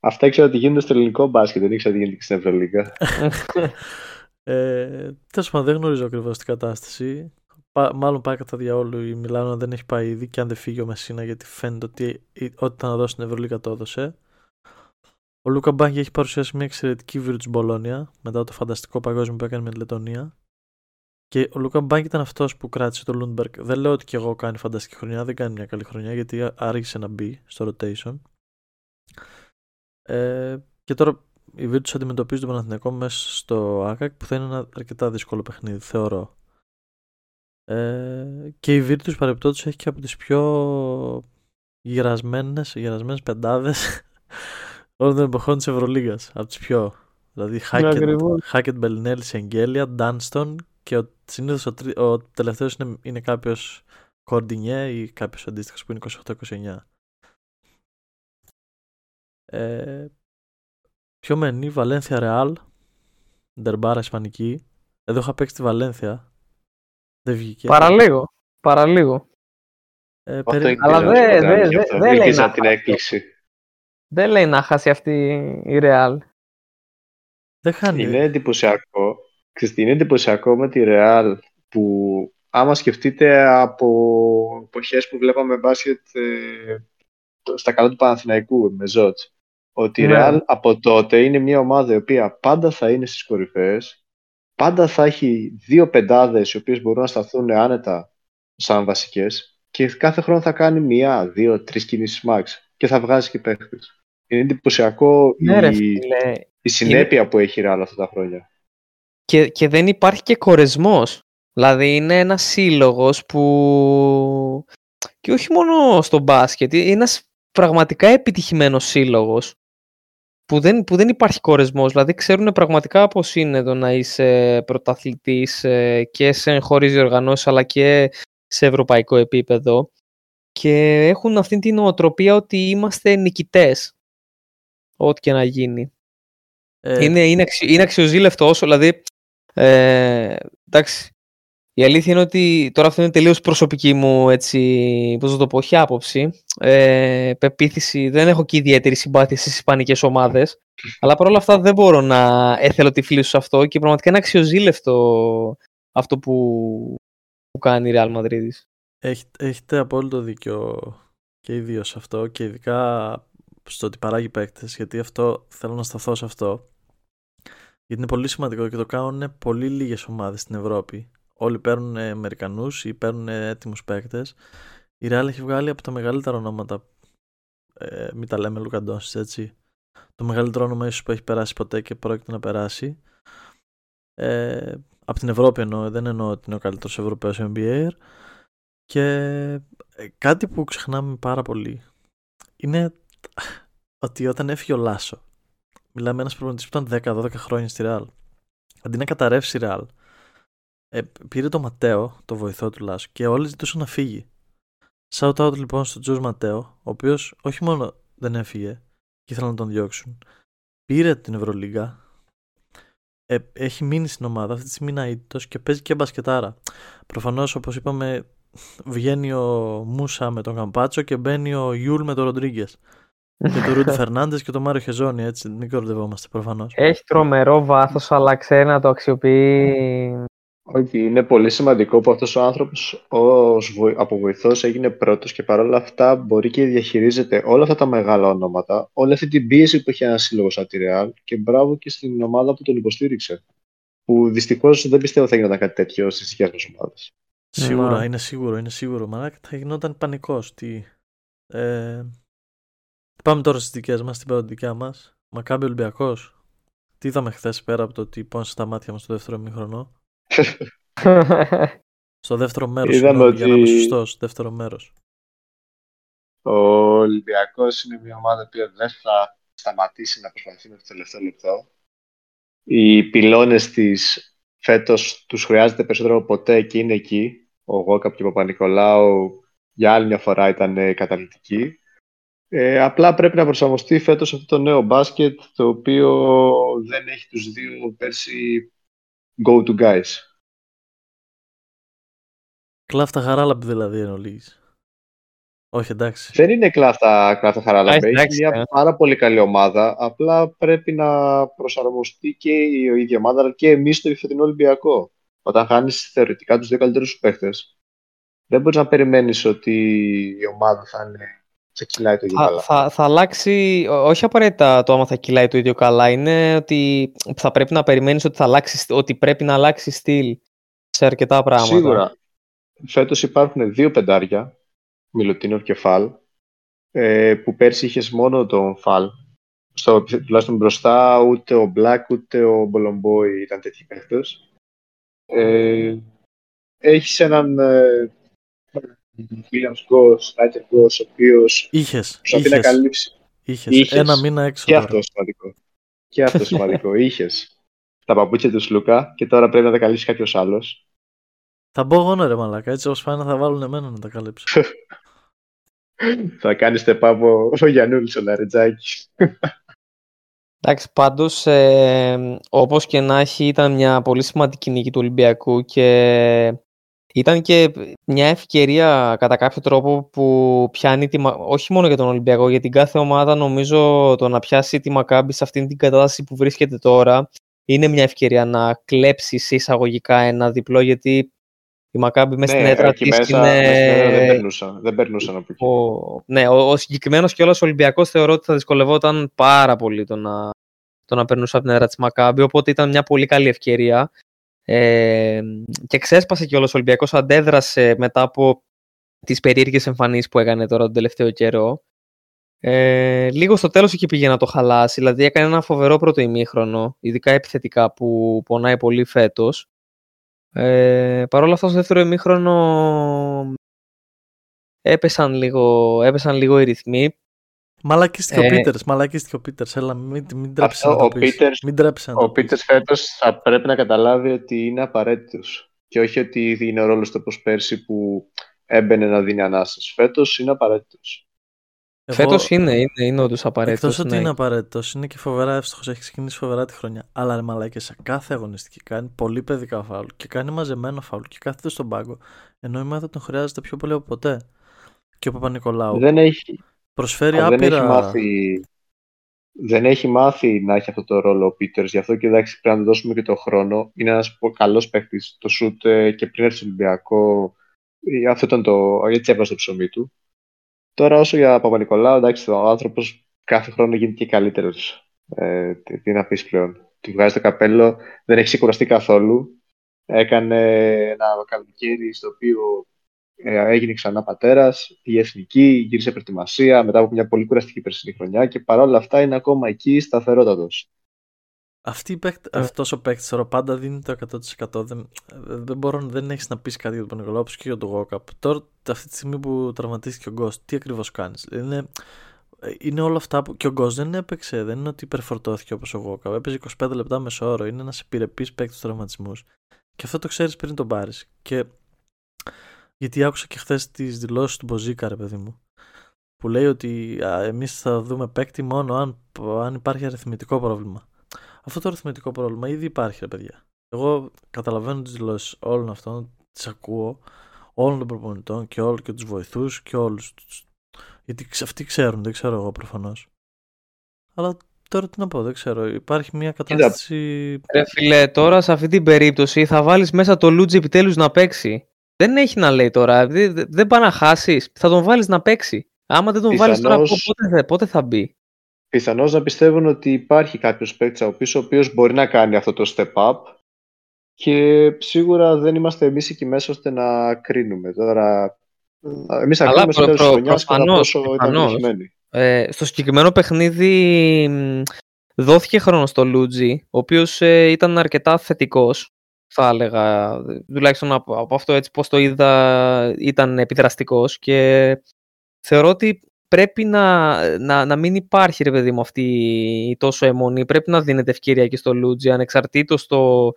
Αυτά ήξερα ότι γίνονται στο ελληνικό μπάσκετ, δεν ήξερα ότι γίνεται και στην Ευρωλίγα. <laughs> Ε, Τέλος πάντων, δεν γνωρίζω ακριβώς την κατάσταση. Πα- μάλλον πάει κατά διαόλου η Μιλάνο δεν έχει πάει ήδη και αν δεν φύγει ο Μεσίνα γιατί φαίνεται ότι ό,τι ήταν να δώσει στην Ευρωλίγα το έδωσε. Ο Λούκα Μπάνκι έχει παρουσιάσει μια εξαιρετική Virtus Bologna μετά το φανταστικό παγκόσμιο που έκανε με τη Λετωνία. Και ο Λούκα Μπάνκι ήταν αυτός που κράτησε το Λούντμπεργκ. Δεν λέω ότι και εγώ κάνει φανταστική χρονιά, δεν κάνει μια καλή χρονιά γιατί άργησε να μπει στο rotation. Ε, και τώρα η Virtus αντιμετωπίζει τον Παναθηναϊκό μέσα στο ΟΑΚΑ που θα είναι ένα αρκετά δύσκολο παιχνίδι, θεωρώ. Ε, και η Virtus παρεπτόντως έχει και από τις πιο γυρασμένες, γυρασμένες πεντάδες <laughs> όλων των εποχών της Ευρωλίγας. Από τις πιο. Δηλαδή Χάκετ, Μπελνέλ, Σεγγέλια, Ντάνστον και ο, συνήθως ο, ο τελευταίος είναι, είναι κάποιος Κορντινιέ ή κάποιος αντίστοιχος που είναι 28-29. Ε, Ποιο μένει, Βαλένθια Ρεάλ, Ντερμπάρα Ισπανική. Εδώ είχα παίξει τη Βαλένθια. Δεν βγήκε. Παραλίγο. Παραλίγο. Ε, περί... Αλλά δεν δε, δε, δε λέει να την έκπληξη. Δεν λέει να χάσει αυτή η Ρεάλ. Δεν χάνει. Είναι εντυπωσιακό. Ξέρετε, είναι εντυπωσιακό με τη Ρεάλ που άμα σκεφτείτε από εποχές που βλέπαμε μπάσκετ ε, στα καλά του Παναθηναϊκού με Ζότς ότι η ναι. Real από τότε είναι μια ομάδα η οποία πάντα θα είναι στις κορυφές, πάντα θα έχει δύο πεντάδες οι οποίες μπορούν να σταθούν άνετα σαν βασικές και κάθε χρόνο θα κάνει μία, δύο, τρεις κινήσεις max και θα βγάζει και παίχτες. Είναι εντυπωσιακό ναι, η, η συνέπεια που έχει η Real αυτά τα χρόνια. Και, και δεν υπάρχει και κορεσμός. Δηλαδή είναι ένας σύλλογος που και όχι μόνο στο μπάσκετ, είναι ένας πραγματικά επιτυχημένος σύλλογος που δεν, που δεν υπάρχει κορεσμός, δηλαδή ξέρουν πραγματικά πώς είναι το να είσαι πρωταθλητής ε, και σε χωρίς διοργανώσεις αλλά και σε ευρωπαϊκό επίπεδο και έχουν αυτή την νοοτροπία ότι είμαστε νικητές ό,τι και να γίνει. Ε... Είναι, είναι, είναι αξιοζήλευτο όσο, δηλαδή, ε, εντάξει, η αλήθεια είναι ότι τώρα αυτό είναι τελείως προσωπική μου έτσι, πώς το πω, όχι άποψη. Ε, πεποίθηση, δεν έχω και ιδιαίτερη συμπάθεια στις ισπανικές ομάδες. αλλά παρόλα αυτά δεν μπορώ να εθελοτυφλήσω σε αυτό και πραγματικά είναι αξιοζήλευτο αυτό που, που κάνει η Real Madrid. έχετε απόλυτο δίκιο και οι δύο σε αυτό και ειδικά στο ότι παράγει παίκτες γιατί αυτό θέλω να σταθώ σε αυτό γιατί είναι πολύ σημαντικό και το κάνουν πολύ λίγες ομάδες στην Ευρώπη όλοι παίρνουν Αμερικανούς ή παίρνουν έτοιμους παίκτες. Η Real έχει βγάλει από τα μεγαλύτερα ονόματα. Ε, μην τα λέμε Λουκαντόνσι, έτσι. Το μεγαλύτερο όνομα ίσως που έχει περάσει ποτέ και πρόκειται να περάσει. Ε, από την Ευρώπη εννοώ, δεν εννοώ ότι είναι ο καλύτερος Ευρωπαίος NBA. Και ε, κάτι που ξεχνάμε πάρα πολύ είναι ότι όταν έφυγε ο Λάσο, μιλάμε ένας προπονητής που ήταν 10-12 χρόνια στη Real, αντί να καταρρεύσει η Real, ε, πήρε το Ματέο, το βοηθό του Λάσο, και όλοι ζητούσαν να φύγει. Shout out λοιπόν στον Τσους Ματέο, ο οποίος όχι μόνο δεν έφυγε και ήθελαν να τον διώξουν, πήρε την Ευρωλίγα, ε, έχει μείνει στην ομάδα, αυτή τη στιγμή είναι αήττητος και παίζει και μπασκετάρα. Προφανώς, όπως είπαμε, βγαίνει ο Μούσα με τον Καμπάτσο και μπαίνει ο Γιούλ με τον Ροντρίγκες. Και τον Ρούντι Φερνάντες και τον Μάριο Χεζόνι, έτσι. Μην κορδευόμαστε προφανώς. Έχει τρομερό βάθος, αλλά ξέρει να το αξιοποιεί όχι, είναι πολύ σημαντικό που αυτός ο άνθρωπος ως από βοηθός έγινε πρώτος και παρόλα αυτά μπορεί και διαχειρίζεται όλα αυτά τα μεγάλα ονόματα, όλη αυτή την πίεση που έχει ένα σύλλογο σαν τη Real και μπράβο και στην ομάδα που τον υποστήριξε. Που δυστυχώς δεν πιστεύω θα γινόταν κάτι τέτοιο στις δικέ μας ομάδες. Σίγουρα, είναι σίγουρο, είναι σίγουρο. Μα θα γινόταν πανικός. Τι... Ε... Πάμε τώρα στις δικές μας, στην παροντικά μας. Μακάμπι Ολυμπιακός. Τι είδαμε χθες πέρα από το ότι πόνσε στα μάτια μας στο δεύτερο μήχρονο; <laughs> Στο δεύτερο μέρος. Είδαμε ότι... Για να είμαι σωστός, δεύτερο μέρος. Ο Ολυμπιακός είναι μια ομάδα που δεν θα σταματήσει να προσπαθεί με το τελευταίο λεπτό. Οι πυλώνες της φέτος τους χρειάζεται περισσότερο από ποτέ και είναι εκεί. Ο Γόκαπ και ο Παπα-Νικολάου για άλλη μια φορά ήταν καταλητικοί. Ε, απλά πρέπει να προσαρμοστεί φέτος αυτό το νέο μπάσκετ το οποίο δεν έχει τους δύο πέρσι go-to guys. Κλάφτα Χαράλαμπ δηλαδή εννοείς. Όχι, εντάξει. Δεν είναι κλάφτα, κλάφτα Χαράλαμπ. Έχει μια ε. πάρα πολύ καλή ομάδα. Απλά πρέπει να προσαρμοστεί και η ίδια ομάδα, αλλά και εμείς στο φετινό Ολυμπιακό. Όταν χάνεις θεωρητικά τους δύο καλύτερους παίχτες, δεν μπορείς να περιμένεις ότι η ομάδα θα είναι θα κυλάει το ίδιο Θα, καλά. θα, θα αλλάξει, ό- όχι απαραίτητα το άμα θα κυλάει το ίδιο καλά, είναι ότι θα πρέπει να περιμένεις ότι, θα αλλάξει, στ- ότι πρέπει να αλλάξει στυλ σε αρκετά πράγματα. Σίγουρα. Φέτος υπάρχουν δύο πεντάρια, Μιλουτίνοφ και Φαλ, ε, που πέρσι είχες μόνο τον Φαλ. Στο, τουλάχιστον μπροστά ούτε ο Μπλακ ούτε ο Μπολομπόι ήταν τέτοιοι παίχτες. Ε, έχεις έναν ε, Williams Goss, Ryder Goss, ο οποίος Είχες. προσπαθεί να καλύψει Είχες. Είχες. Ένα μήνα έξω. και τώρα. αυτό σημαντικό. Και αυτό σημαντικό. <laughs> Είχες τα παπούτσια του Σλούκα και τώρα πρέπει να τα καλύψει κάποιος άλλος. Θα μπω εγώ ναι, ρε μαλάκα. Έτσι όπως πάνε θα βάλουν εμένα να τα καλύψω. <laughs> Θα κάνεις step up ο, ο Γιαννούλης ο Λαριτζάκη. <laughs> Εντάξει, πάντως, ε, όπως και να έχει, ήταν μια πολύ σημαντική νίκη του Ολυμπιακού και ήταν και μια ευκαιρία κατά κάποιο τρόπο που πιάνει τη, Μα- όχι μόνο για τον Ολυμπιακό, για την κάθε ομάδα νομίζω το να πιάσει τη Μακάμπη σε αυτήν την κατάσταση που βρίσκεται τώρα είναι μια ευκαιρία να κλέψεις σε εισαγωγικά ένα διπλό γιατί η Μακάμπη μέσα στην έδρα Ναι, εκεί της μέσα, είναι... μέσα στην έδρα δεν περνούσαν. Δεν περνούσαν από εκεί. Ο, ναι, ο, ο συγκεκριμένος κιόλας Ολυμπιακός θεωρώ ότι θα δυσκολευόταν πάρα πολύ το να, το να περνούσε από την έδρα της Μακάμπη. Οπότε ήταν μια πολύ καλή ευκαιρία. Ε, και ξέσπασε κιόλας ο Ολυμπιακός, αντέδρασε μετά από τις περίεργες εμφανίσεις που έκανε τώρα τον τελευταίο καιρό. Ε, λίγο στο τέλος εκεί πήγε να το χαλάσει, δηλαδή έκανε ένα φοβερό πρώτο ημίχρονο, ειδικά επιθετικά που πονάει πολύ φέτος. Ε, Παρ' όλα αυτά στο δεύτερο ημίχρονο έπεσαν λίγο, έπεσαν λίγο οι ρυθμοί. Μαλακίστηκε ο Ε, Πίτερς. Μαλακίστηκε ο Πίτερς. Έλα, μην, μην τρέψει Αυτό, να ο το πεις. Πίτερς- Μην τρέψει να το Ο πεις. Πίτερς φέτος θα πρέπει να καταλάβει ότι είναι απαραίτητος. Και όχι ότι είναι ο ρόλος του όπως πέρσι που έμπαινε να δίνει ανάσε. Φέτος είναι απαραίτητος. Εγώ- Φέτος είναι, είναι, είναι όντως απαραίτητος. Εκτός ότι ναι. είναι απαραίτητος, είναι και φοβερά εύστοχος. Έχει ξεκινήσει φοβερά τη χρονιά. Αλλά ρε μαλάκια, σε κάθε αγωνιστική κάνει πολύ παιδικά φάουλ και κάνει μαζεμένο φάουλ και κάθεται στον πάγκο. Ενώ η ομάδα τον χρειάζεται πιο πολύ από ποτέ. Και ο Παπα-Νικολάου Δεν έχει, προσφέρει δεν, άπειρα. έχει μάθει, δεν έχει μάθει να έχει αυτό το ρόλο ο Πίτερς. Γι' αυτό και εντάξει, πρέπει να του δώσουμε και τον χρόνο. Είναι ένας καλός παίχτη. Το σουτ ε, και πριν έρθει στο Ολυμπιακό. ε, Αυτό ήταν το. Έτσι έβαζε το ψωμί του. Τώρα, όσο για Παπα-Νικολάου, εντάξει, ο άνθρωπος κάθε χρόνο γίνεται και καλύτερος. Ε, τι, τι να πεις πλέον. Του βγάζει το καπέλο, δεν έχει ξεκουραστεί καθόλου. Έκανε ένα καλοκαίρι στο οποίο ε, έγινε ξανά πατέρας, πήγε εθνική, γύρισε προετοιμασία μετά από μια πολύ κουραστική περσινή χρονιά και παρόλα αυτά είναι ακόμα εκεί σταθερότατος. Αυτή η παίκτη, Ε. αυτός ο παίκτης τώρα πάντα δίνει το 100%. Δεν, δεν, μπορώ, δεν έχεις να πεις κάτι για τον Παπα-Νικολάου όπως και για τον Γόκαπ. Τώρα, αυτή τη στιγμή που τραυματίστηκε ο Γκος, τι ακριβώς κάνεις; Είναι, είναι όλα αυτά που. Και ο Γκος δεν έπαιξε, δεν είναι ότι υπερφορτώθηκε όπως ο Γόκαπ. Έπαιζε 25 λεπτά μεσόωρο. Είναι ένας επιρρεπής παίκτης στους τραυματισμούς. Και αυτό το ξέρεις πριν τον πάρεις. Και γιατί άκουσα και χθες τις δηλώσεις του Μποζίκα, ρε παιδί μου. Που λέει ότι εμείς θα δούμε παίκτη μόνο αν, αν υπάρχει αριθμητικό πρόβλημα. Αυτό το αριθμητικό πρόβλημα ήδη υπάρχει, ρε παιδιά. Εγώ καταλαβαίνω τις δηλώσεις όλων αυτών, τις ακούω, όλων των προπονητών και όλων και τους βοηθούς και όλους τους. Γιατί ξε- αυτοί ξέρουν, δεν ξέρω εγώ προφανώς. Αλλά τώρα τι να πω, δεν ξέρω. Υπάρχει μια κατάσταση. Ρε φίλε, τώρα σε αυτή την περίπτωση θα βάλεις μέσα το Λούτζι επιτέλους να παίξει. Δεν έχει να λέει τώρα. δε- δε- Δεν πάει να χάσεις. Θα τον βάλεις να παίξει. Άμα δεν τον βάλεις τώρα, Πιθανώς- πότε, θα- πότε θα μπει; Πιθανώς να πιστεύουν ότι υπάρχει κάποιος παίκτης από πίσω ο οποίος μπορεί να κάνει αυτό το step up και σίγουρα δεν είμαστε εμείς εκεί μέσα ώστε να κρίνουμε. Τώρα, εμείς θα Αλλά κρίνουμε στο προ- τέλος της προ- χρονιάς κατά προφανώς, πόσο ήταν προφανώς. επιτυχημένοι. Ε, στο συγκεκριμένο παιχνίδι μ, δόθηκε χρόνο στο Λούτζι, ο οποίος ε, ήταν αρκετά θετικός, θα έλεγα. Τουλάχιστον από, από αυτό έτσι πώς το είδα ήταν επιδραστικός και θεωρώ ότι πρέπει να, να, να μην υπάρχει ρε παιδί μου αυτή η τόσο αιμονή. Πρέπει να δίνεται ευκαιρία και στο Λούτζι ανεξαρτήτως το,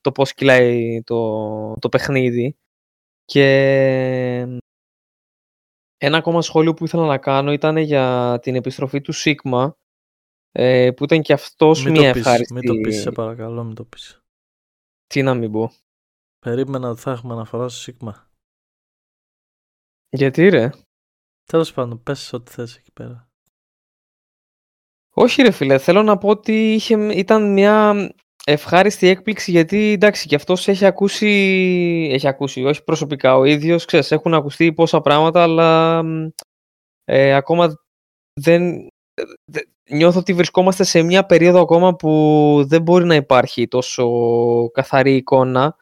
το πώς κυλάει το, το παιχνίδι. Και ένα ακόμα σχόλιο που ήθελα να κάνω ήταν για την επιστροφή του Σίγμα, ε, που ήταν και αυτός Μην μια το, πεις, ευχάριστη... μην το πεις, σε παρακαλώ, μην το πεις. Τι να μην πω. Περίμενα ότι θα έχουμε αναφορά στο Σίγμα. Γιατί ρε. Τέλος πάντων, πες ό,τι θες εκεί πέρα. Όχι ρε φίλε, θέλω να πω ότι είχε, ήταν μια ευχάριστη έκπληξη γιατί εντάξει και αυτός έχει ακούσει, έχει ακούσει, όχι προσωπικά ο ίδιος, ξέρεις, έχουν ακουστεί πόσα πράγματα αλλά μ, Ε, ακόμα δεν... δε- Νιώθω ότι βρισκόμαστε σε μια περίοδο ακόμα που δεν μπορεί να υπάρχει τόσο καθαρή εικόνα.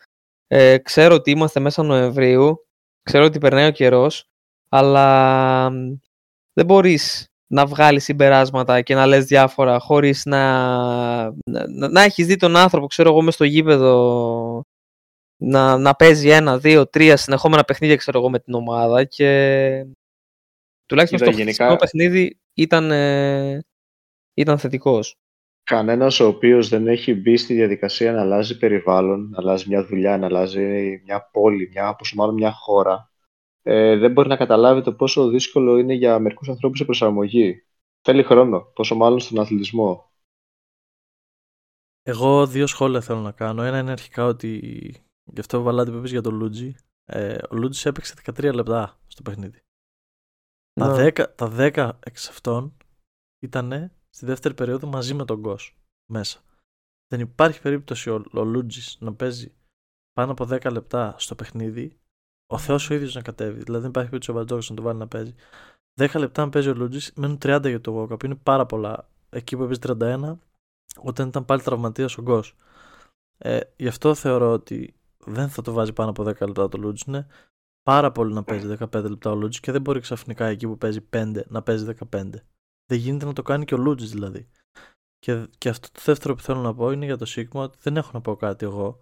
Ε, ξέρω ότι είμαστε μέσα Νοεμβρίου, ξέρω ότι περνάει ο καιρός, αλλά μ, δεν μπορείς να βγάλεις συμπεράσματα και να λες διάφορα χωρίς να, να, να, να έχεις δει τον άνθρωπο, ξέρω εγώ, μες στο γήπεδο να, να παίζει ένα, δύο, τρία συνεχόμενα παιχνίδια, ξέρω εγώ, με την ομάδα και τουλάχιστον Κοίτα, στο γενικά- γενικά... παιχνίδι ήταν, ε, ήταν θετικός. Κανένας ο οποίος δεν έχει μπει στη διαδικασία να αλλάζει περιβάλλον, να αλλάζει μια δουλειά, να αλλάζει μια πόλη, μια, πόσο μάλλον μια χώρα, ε, δεν μπορεί να καταλάβει το πόσο δύσκολο είναι για μερικούς ανθρώπους η προσαρμογή. Θέλει χρόνο, πόσο μάλλον στον αθλητισμό. Εγώ δύο σχόλια θέλω να κάνω. Ένα είναι αρχικά ότι γι' αυτό βαλάτε που είπες για τον Λούτζι. Ε, ο Λούτζις έπαιξε 13 λεπτά στο παιχνίδι. Τα, Ναι. 10, τα 10 εξ αυτών ήταν στη δεύτερη περίοδο μαζί με τον Γκος μέσα. Δεν υπάρχει περίπτωση ο, ο Λούτζης να παίζει πάνω από 10 λεπτά στο παιχνίδι, ο Θεός ο ίδιος να κατέβει. Δηλαδή δεν υπάρχει περίπτωση ο Βατζόκος να το βάλει να παίζει. 10 λεπτά να παίζει ο Λούτζης, μένουν 30 για το Walkup. Είναι πάρα πολλά. Εκεί που έπαιζε 31, όταν ήταν πάλι τραυματίας ο Γκος. Ε, γι' αυτό θεωρώ ότι δεν θα το βάζει πάνω από 10 λεπτά το Λούτζης. Είναι πάρα πολύ να παίζει 15 λεπτά ο Λούτζης και δεν μπορεί ξαφνικά εκεί που παίζει 5 να παίζει 15. Δεν γίνεται να το κάνει και ο Λούτζης δηλαδή. Και, και αυτό το δεύτερο που θέλω να πω είναι για το Σίγμα ότι δεν έχω να πω κάτι εγώ.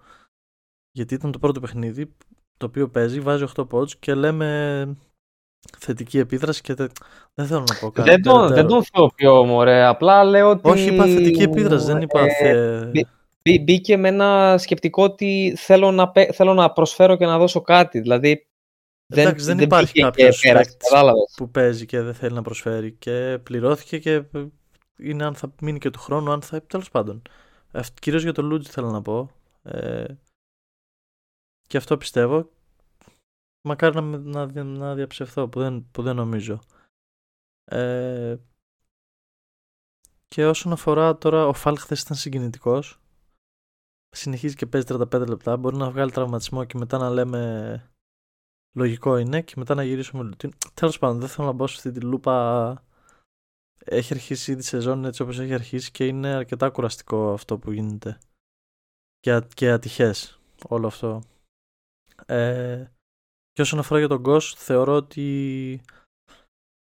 Γιατί ήταν το πρώτο παιχνίδι το οποίο παίζει, βάζει 8 pods και λέμε θετική επίδραση και δεν, δεν θέλω να πω κάτι. Δεν τον, περαιτέρω. δεν τον θεοποιώ, μωρέ. Απλά λέω ότι... Όχι, είπα θετική επίδραση, δεν είπα. Ε, θε... μπη- μπή- μπήκε με ένα σκεπτικό ότι θέλω να, παί- θέλω να προσφέρω και να δώσω κάτι. Δηλαδή, δεν, Εντάξει, δεν υπάρχει μπήκε κάποιος και πέρασε, παίκτης. κατάλαβες. που παίζει και δεν θέλει να προσφέρει και πληρώθηκε και είναι αν θα μείνει και του χρόνου, αν θα. Τέλος πάντων. Κυρίω κυρίως για το Λούτζι θέλω να πω. Ε, και αυτό πιστεύω. Μακάρι να, με- να, δι- να διαψευθώ που δεν, που δεν νομίζω. Ε, και όσον αφορά τώρα, ο Φάλ χθες ήταν συγκινητικός. Συνεχίζει και παίζει 35 λεπτά. Μπορεί να βγάλει τραυματισμό και μετά να λέμε λογικό είναι και μετά να γυρίσουμε λουτίν. Τέλος πάντων, δεν θέλω να μπω σε αυτή τη λούπα. Έχει αρχίσει ήδη η σεζόν έτσι όπως έχει αρχίσει και είναι αρκετά κουραστικό αυτό που γίνεται. Και, α- και ατυχές όλο αυτό. Ε, και όσον αφορά για τον Γκος, θεωρώ ότι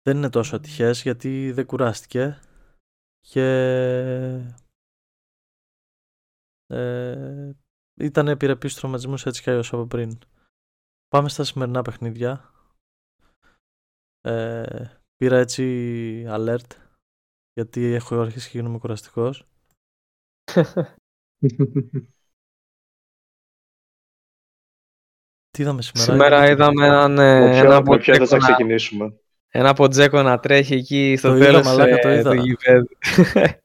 δεν είναι τόσο ατυχές γιατί δεν κουράστηκε και ε, ήταν επιρρεπής στους τραυματισμούς έτσι κι αλλιώς από πριν. Πάμε στα σημερινά παιχνίδια. Ε, πήρα έτσι alert γιατί έχω αρχίσει και γίνομαι κουραστικός. <laughs> Τι είδαμε σήμερα; Σήμερα είδαμε έναν, ε, Με ποιο- ένα με ποιο θες Ποτζέκο να να, ξεκινήσουμε; ένα Ποτζέκο να τρέχει εκεί στο Το είδα, τέλος μαλάκα, το ε, είδα. του γηπέδου. <laughs>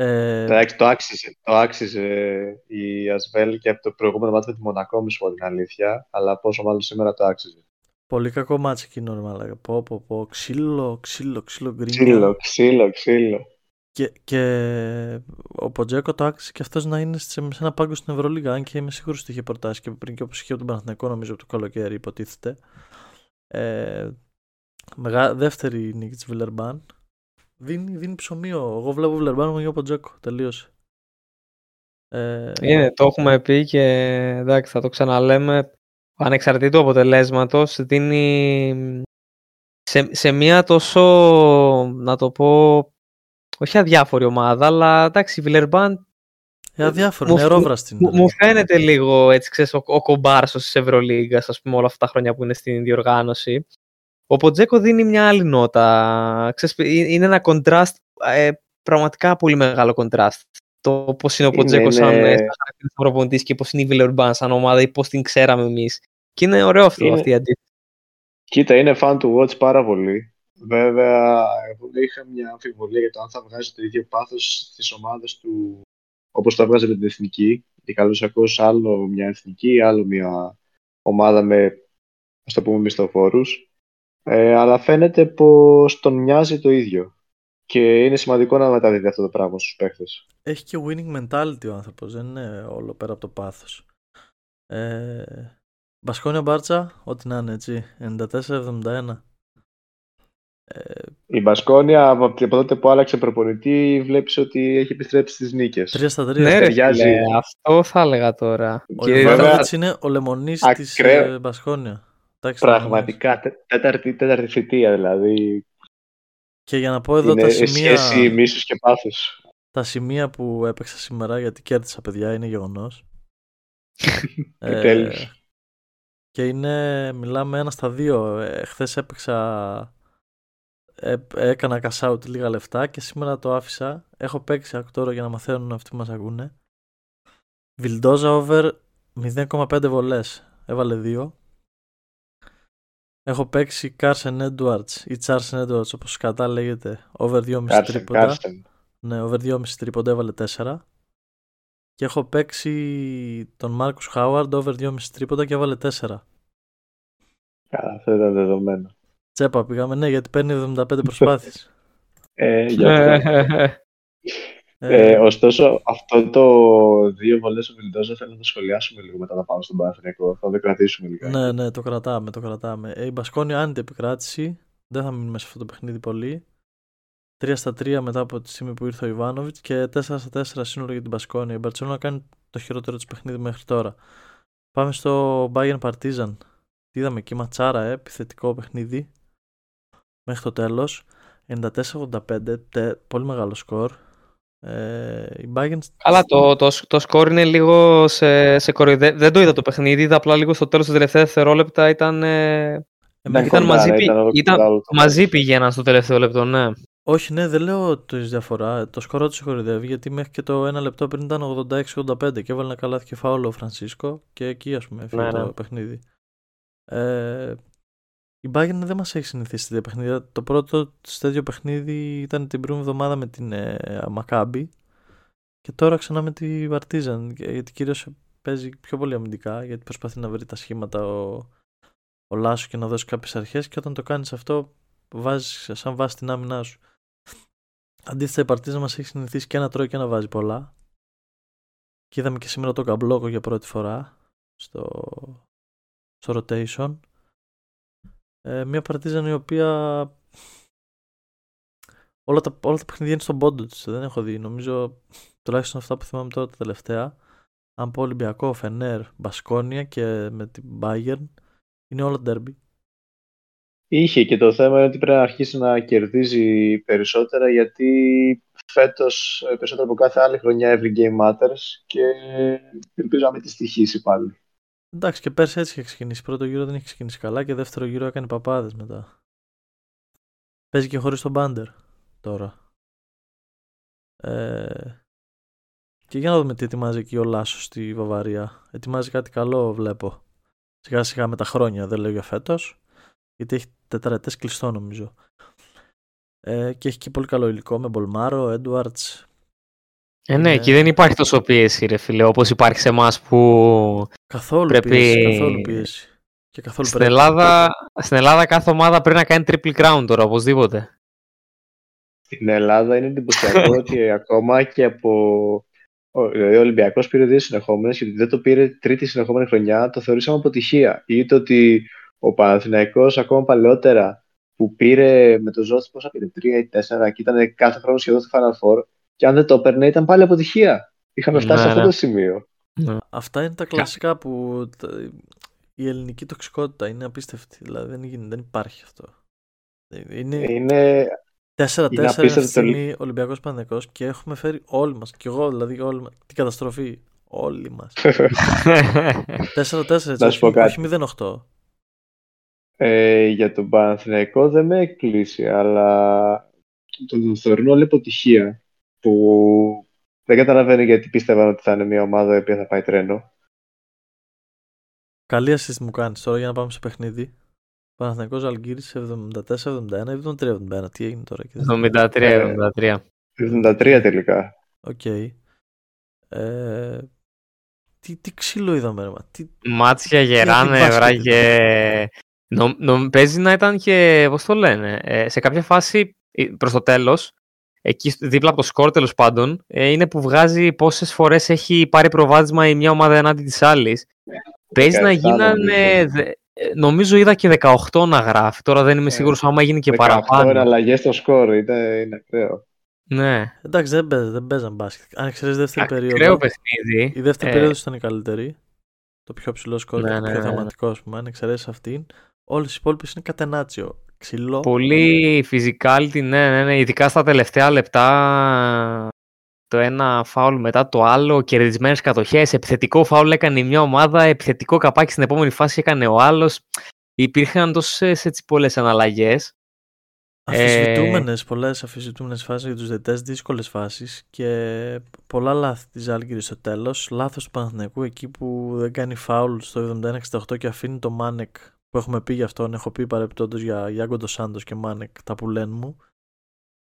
Ε, Εντάξει, το άξιζε, το άξιζε η Ασβέλ και από το προηγούμενο μάτι με τη Μονακό, μη σου πω την αλήθεια, αλλά πόσο μάλλον σήμερα το άξιζε. πολύ κακό μάτς εκείνο, ρε μαλάκα. Πω, πω, πω. Ξύλο, ξύλο, ξύλο γκρίνια. Ξύλο, ξύλο, ξύλο. Και, και ο Ποτζέκο το άξιζε και αυτός να είναι σε, σε ένα πάγκο στην Ευρωλίγα. Αν και είμαι σίγουρος ότι είχε προτάσει και πριν και όπως είχε από τον Παναθηναϊκό, νομίζω από το καλοκαίρι, υποτίθεται. Ε, μεγα, δεύτερη νίκη της Βιλερμπάν. Δίνει, δίνει ψωμίο. Εγώ βλέπω Βιλερμπάν μου για Ποτζέκο. Τελείωσε. Ε, Είναι, το έχουμε πει και εντάξει, θα το ξαναλέμε. Ανεξαρτήτου αποτελέσματος, δίνει σε, σε μια τόσο, να το πω, όχι αδιάφορη ομάδα, αλλά εντάξει, η Βιλερμπάν ε, αδιάφορο, μου- νερόβραστη είναι. μου, μου φαίνεται λίγο έτσι, ξέρεις, ο, ο κομπάρσος της Ευρωλίγκας, ας πούμε, όλα αυτά τα χρόνια που είναι στην διοργάνωση. Ο Ποτζέκο δίνει μια άλλη νότα. Ξέρεις, ε- είναι ένα κοντράστ, ε, πραγματικά πολύ μεγάλο κοντράστ. Το πώς είναι ο Είναι, Ποτζέκο σαν, είναι. ε, σαν χαρακτήρας προπονητής και πώς είναι η Βιλερμπάν σαν ομάδα ή πώς την ξέραμε εμείς. Και είναι ωραίο αυτό, Είναι- αυτή η αντίθεση. Κοίτα, είναι fan to watch πάρα πολύ. Βέβαια, εγώ είχα μια αμφιβολία για το αν θα βγάζει το ίδιο πάθος στις ομάδες του όπως το έβγαζε με την εθνική. Και καλώς ακούς άλλο μια εθνική, άλλο μια ομάδα με, ας το πούμε, μισθοφόρους. Ε, αλλά φαίνεται πως τον μοιάζει το ίδιο. Και είναι σημαντικό να μεταδίδει αυτό το πράγμα στους παίχτες. Έχει και winning mentality ο άνθρωπος, δεν είναι όλο πέρα από το πάθος. Ε, Μπασκόνια Μπάρτσα, ό,τι να είναι έτσι, 94-71. Ε, Η Μπασκόνια από από τότε που άλλαξε προπονητή βλέπεις ότι έχει επιστρέψει στις νίκες. 3 στα 3. ναι, ρε, ταιριάζει. φίλε, αυτό θα έλεγα τώρα. Ο Και βέβαια- Ιβάνοβιτς είναι ο λεμονής της Ακραίο. ε, Μπασκόνια. Εντάξει, Πραγματικά, τε- τέταρτη, τέταρτη θητεία δηλαδή. Και για να πω εδώ είναι τα σημεία, σχέση μίσους και πάθους. τα σημεία που έπαιξα σήμερα, γιατί κέρδισα παιδιά, είναι γεγονός. <laughs> Ε, τέλος. και είναι, μιλάμε ένα στα δύο. Ε, χθες έπαιξα, ε, έκανα cash out λίγα λεφτά και σήμερα το άφησα. Έχω παίξει άκου τώρα για να μαθαίνουν αυτοί που μας ακούνε. Βιλντόζα over 0,5 βολές. Έβαλε δύο. Έχω παίξει Carson Edwards ή Charson Edwards όπως κατά λέγεται over 2,5 Κάρσεν, τρίποντα. Κάρσεν. Ναι, over 2,5 τρίποντα έβαλε 4. Και έχω παίξει τον Μάρκους Χάουαρντ over 2,5 τρίποντα και έβαλε 4. Καλά, αυτό ήταν δεδομένο. Τσέπα πήγαμε, ναι, γιατί παίρνει 75 προσπάθειες. Ε, γι' αυτό. <laughs> Ε, Ε, ωστόσο, αυτό το δύο βολές ο Βιλντόζα θέλω να το σχολιάσουμε λίγο μετά να πάμε στον Παναθηναϊκό. Θα το κρατήσουμε λίγο. ναι, ναι, το κρατάμε, το κρατάμε. Ε, η Μπασκόνια άνετη επικράτηση. Δεν θα μείνουμε σε αυτό το παιχνίδι πολύ. 3 στα 3 μετά από τη στιγμή που ήρθε ο Ιβάνοβιτς και 4 στα 4 σύνολο για την Μπασκόνια. Η Μπαρσελόνα κάνει το χειρότερο της παιχνίδι μέχρι τώρα. Πάμε στο Bayern Partizan. Τι είδαμε εκεί, ματσάρα, ε, επιθετικό παιχνίδι. Μέχρι το τέλος. 94-85, τε- πολύ μεγάλο σκορ. Ε, η Bayern Καλά, το, το, σ- το σκορ είναι λίγο σε, σε κοροϊδε... Δεν το είδα το παιχνίδι, είδα απλά λίγο στο τέλος του τελευταίας δευτερόλεπτα ήταν, ε, Εμένα ήταν, κοντά, μαζί, ναι, πη- ήταν όλο ήταν κοντά όλο το μαζί μάτς. πήγαιναν στο τελευταίο λεπτό, ναι. Όχι, ναι, δεν λέω της διαφορά. Το σκορό του κορυδεύει γιατί μέχρι και το ένα λεπτό πριν ήταν 86-85 και έβαλε ένα καλάθι και φάουλο ο Φρανσίσκο και εκεί ας πούμε έφυγε Ναι, το ναι. παιχνίδι. Ε, η Bayern δεν μας έχει συνηθίσει σε τέτοια παιχνίδια. Το πρώτο σε τέτοιο παιχνίδι ήταν την προηγούμενη εβδομάδα με την ε, Μακάμπη και τώρα ξανά με τη Βαρτίζαν. Γιατί κυρίως παίζει πιο πολύ αμυντικά γιατί προσπαθεί να βρει τα σχήματα ο, ο Λάσο και να δώσει κάποιες αρχές και όταν το κάνεις αυτό βάζεις σαν βάση την άμυνά σου. Αντίθετα, η Παρτίζα μας έχει συνηθίσει και να τρώει και να βάζει πολλά. Και είδαμε και σήμερα τον Καμπλόκο για πρώτη φορά στο, στο rotation. Ε, μια Παρτίζαν η οποία όλα τα, όλα τα παιχνίδια είναι στον πόντο της. Δεν έχω δει. Νομίζω τουλάχιστον αυτά που θυμάμαι τώρα τα τελευταία. Αν πω Ολυμπιακό, Φενέρ, Μπασκόνια και με την Bayern είναι όλα derby. Είχε και το θέμα είναι ότι πρέπει να αρχίσει να κερδίζει περισσότερα γιατί φέτος ε, περισσότερο από κάθε άλλη χρονιά every game matters και ελπίζω να μην τη στοιχήσει πάλι. Εντάξει, και πέρσι έτσι είχε ξεκινήσει. Πρώτο γύρο δεν είχε ξεκινήσει καλά και δεύτερο γύρο έκανε παπάδες μετά. Παίζει και χωρίς τον Μπάντερ τώρα. Ε, και για να δούμε τι ετοιμάζει εκεί ο Λάσος στη Βαβαρία. Ετοιμάζει κάτι καλό, βλέπω. Σιγά σιγά με τα χρόνια, δεν λέω για φέτος. Γιατί έχει τετραετές κλειστό νομίζω. Ε, και έχει και πολύ καλό υλικό με Μπολμάρο, Έντουαρτς. Ε, ναι, Ναι. εκεί δεν υπάρχει τόσο πίεση, ρε φίλε, όπως υπάρχει σε εμάς που Καθόλου Πρέπει- πίεση, καθόλου πίεση. Και καθόλου στην πρέπει. Ελλάδα, στην Ελλάδα κάθε ομάδα πρέπει να κάνει triple crown τώρα, οπωσδήποτε. Στην Ελλάδα είναι εντυπωσιακό <laughs> ότι ακόμα και από. Ο, δηλαδή ο Ολυμπιακός πήρε δύο συνεχόμενες και ότι δεν το πήρε τρίτη συνεχόμενη χρονιά το θεωρήσαμε αποτυχία. Ή το ότι ο Παναθηναϊκός ακόμα παλαιότερα που πήρε με το Ζώτη πόσα πήρε, τρία ή τέσσερα και ήταν κάθε χρόνο σχεδόν στο Final Four και αν δεν το έπαιρνε ήταν πάλι αποτυχία. Είχαμε φτάσει Ναι, σε αυτό ναι. το σημείο. Αυτά είναι τα κλασικά που τα- η ελληνική τοξικότητα είναι απίστευτη. Δηλαδή δεν, γίνεται, δεν υπάρχει αυτό. Είναι Είναι 4-4 είναι είναι αυτή τη απίστευτο. στιγμή Ολυμπιακός Πανεκό και έχουμε φέρει όλοι μας. Και εγώ δηλαδή, όλοι μας, την καταστροφή. Όλοι μας. <laughs> 4-4 έτσι. Να σου πω όχι, κάτι. όχι 0-8. Ε, για τον Παναθηναϊκό δεν με εκπλήσει, αλλά τον θεωρούν όλη αποτυχία που δεν καταλαβαίνω γιατί πίστευαν ότι θα είναι μια ομάδα η οποία θα πάει τρένο. Καλή assist μου κάνεις τώρα για να πάμε σε παιχνίδι. Παναθηναϊκός Αλγύρης 74-71 ή 73-71. Τι έγινε τώρα και δεν 73-73. 73 τελικά. Οκ. Ε, τι, τι ξύλο είδαμε, ρε, μα. Τι, Μάτσια, Τι γεράνε, μπάσκετ βράγε. Νο, νο, παίζει να ήταν και, πώς το λένε, ε, σε κάποια φάση ε, προς το τέλος, εκεί στο- δίπλα από το σκορ τέλος πάντων, ε, είναι που βγάζει πόσες φορές έχει πάρει προβάδισμα η μια ομάδα ενάντια της άλλης. Παίζει να 17 γίνανε, νομίζω. δε- ε, νομίζω είδα και 18 να γράφει. Τώρα δεν είμαι Ε, σίγουρος άμα έγινε και 18 παραπάνω. αλλαγές στο σκορ, είναι, είναι ακραίο. Ναι. Εντάξει, δεν, παίζαν, δεν παίζαν μπάσκετ. Αν εξαιρέσει δεύτερη Ακραίο περίοδο. παιχνίδι. Η δεύτερη Ε, περίοδος ήταν η καλύτερη. Το πιο ψηλό σκορ Ναι, και το ναι, πιο ναι, ναι. θεματικό, ας πούμε. Αν εξαιρέσεις αυτήν, όλες οι υπόλοιπες είναι κατενάτσιο. Ξυλό. Πολύ physicality, ναι, ναι, ναι. Ειδικά στα τελευταία λεπτά το ένα φάουλ μετά το άλλο, κερδισμένες κατοχές. Επιθετικό φάουλ έκανε η μια ομάδα, επιθετικό καπάκι στην επόμενη φάση έκανε ο άλλος. Υπήρχαν τόσες πολλές αναλλαγές. Αφισβητούμενες, πολλές αφισβητούμενες φάσεις για τους διαιτητές, δύσκολες φάσεις και πολλά λάθη της Ζάλγκη στο τέλος. Λάθος του Παναθηναϊκού εκεί που δεν κάνει φάουλ στο 71-68 και αφήνει το Μάνεκ που έχουμε πει γι' αυτόν. Έχω πει παρεπτόντως για Γιάνγκο Ντοσάντο και Μάνεκ, τα που λένε μου.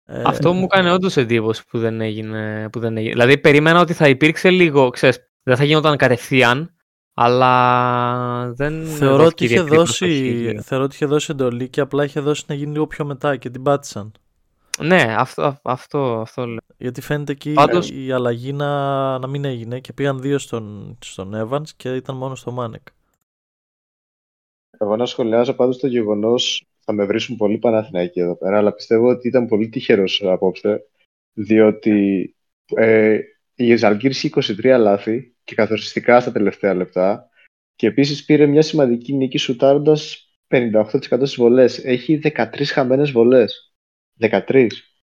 Ε, Αυτό μου έκανε όντως εντύπωση που δεν, έγινε, που δεν έγινε. Δηλαδή, περίμενα ότι θα υπήρξε λίγο, ξέρεις, δεν θα γινόταν κατευθείαν, αλλά δεν. Θεωρώ ότι, είχε δόθηκε δώσει, προσοχή. θεωρώ ότι είχε δώσει εντολή και απλά είχε δώσει να γίνει λίγο πιο μετά και την πάτησαν. Ναι, αυτό, αυτό, αυτό λέω. Γιατί φαίνεται εκεί Πάντως- η αλλαγή να, να μην έγινε και πήγαν δύο στον, στον Evans και ήταν μόνο στο Μάνεκ. Εγώ να σχολιάζω πάντως το γεγονός, θα με βρίσκουν πολύ Παναθηναϊκοί εδώ πέρα, αλλά πιστεύω ότι ήταν πολύ τυχερός απόψε, διότι ε, η Ζαλγκύρης είχε 23 λάθη και καθοριστικά στα τελευταία λεπτά και επίσης πήρε μια σημαντική νίκη σουτάροντας 58% στις βολές. Έχει 13 χαμένες βολές. 13.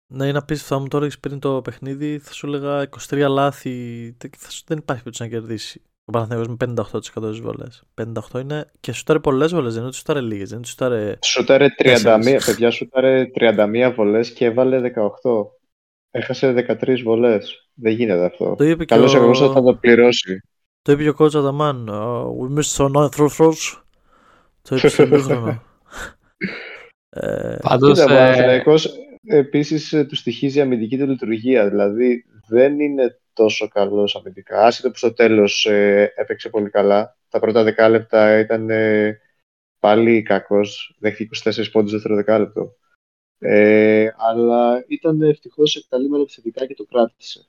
Ναι, είναι απίστευτο. Αν μου το έλεγες πριν το παιχνίδι, θα σου έλεγα 23 λάθη. τε- θα σου- δεν υπάρχει περίπτωση να κερδίσει. Ο Παναθηναϊκός με 58% στις βολέ. 58 είναι και σουτάρε πολλές βολέ, δεν είναι ότι σουτάρε λίγες. Δεν είναι ότι σουτάρε. Σούταρε 31, Τέσσερις. παιδιά σούταρε 31 βολές και έβαλε 18. Έχασε 13 βολές. Δεν γίνεται αυτό. Το είπε και Καλώς ο, εγώ θα το πληρώσει. το είπε και ο coach Adaman. Uh, we missed some ninth throws. Το είπε στο ημίχρονο. <laughs> ε, Πάντως, Κοίτα, ο ε, Παναθηναϊκός επίσης ε, του στοιχίζει η αμυντική του λειτουργία. Δηλαδή δεν είναι τόσο καλός αμυντικά. Άσχετο που στο τέλος ε, έπαιξε πολύ καλά. Τα πρώτα δεκάλεπτα ήταν ε, πάλι κακός. Δέχτηκε 24 πόντους δεύτερο δεκάλεπτο. Ε, αλλά ήταν ευτυχώς εκταλήμενα επιθετικά και το κράτησε.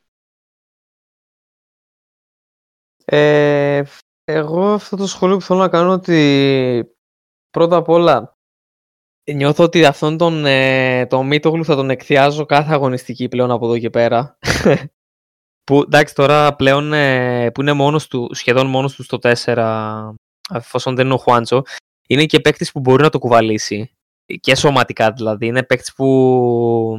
Ε, εγώ αυτό το σχόλιο που θέλω να κάνω ότι πρώτα απ' όλα νιώθω ότι αυτόν τον, ε, τον Μίτογλου θα τον εκθιάζω κάθε αγωνιστική πλέον από εδώ και πέρα. Που εντάξει τώρα πλέον ε, που είναι μόνος του, σχεδόν μόνος του στο 4 εφόσον δεν είναι ο Χουάντσο είναι και παίκτης που μπορεί να το κουβαλήσει και σωματικά δηλαδή είναι παίκτης που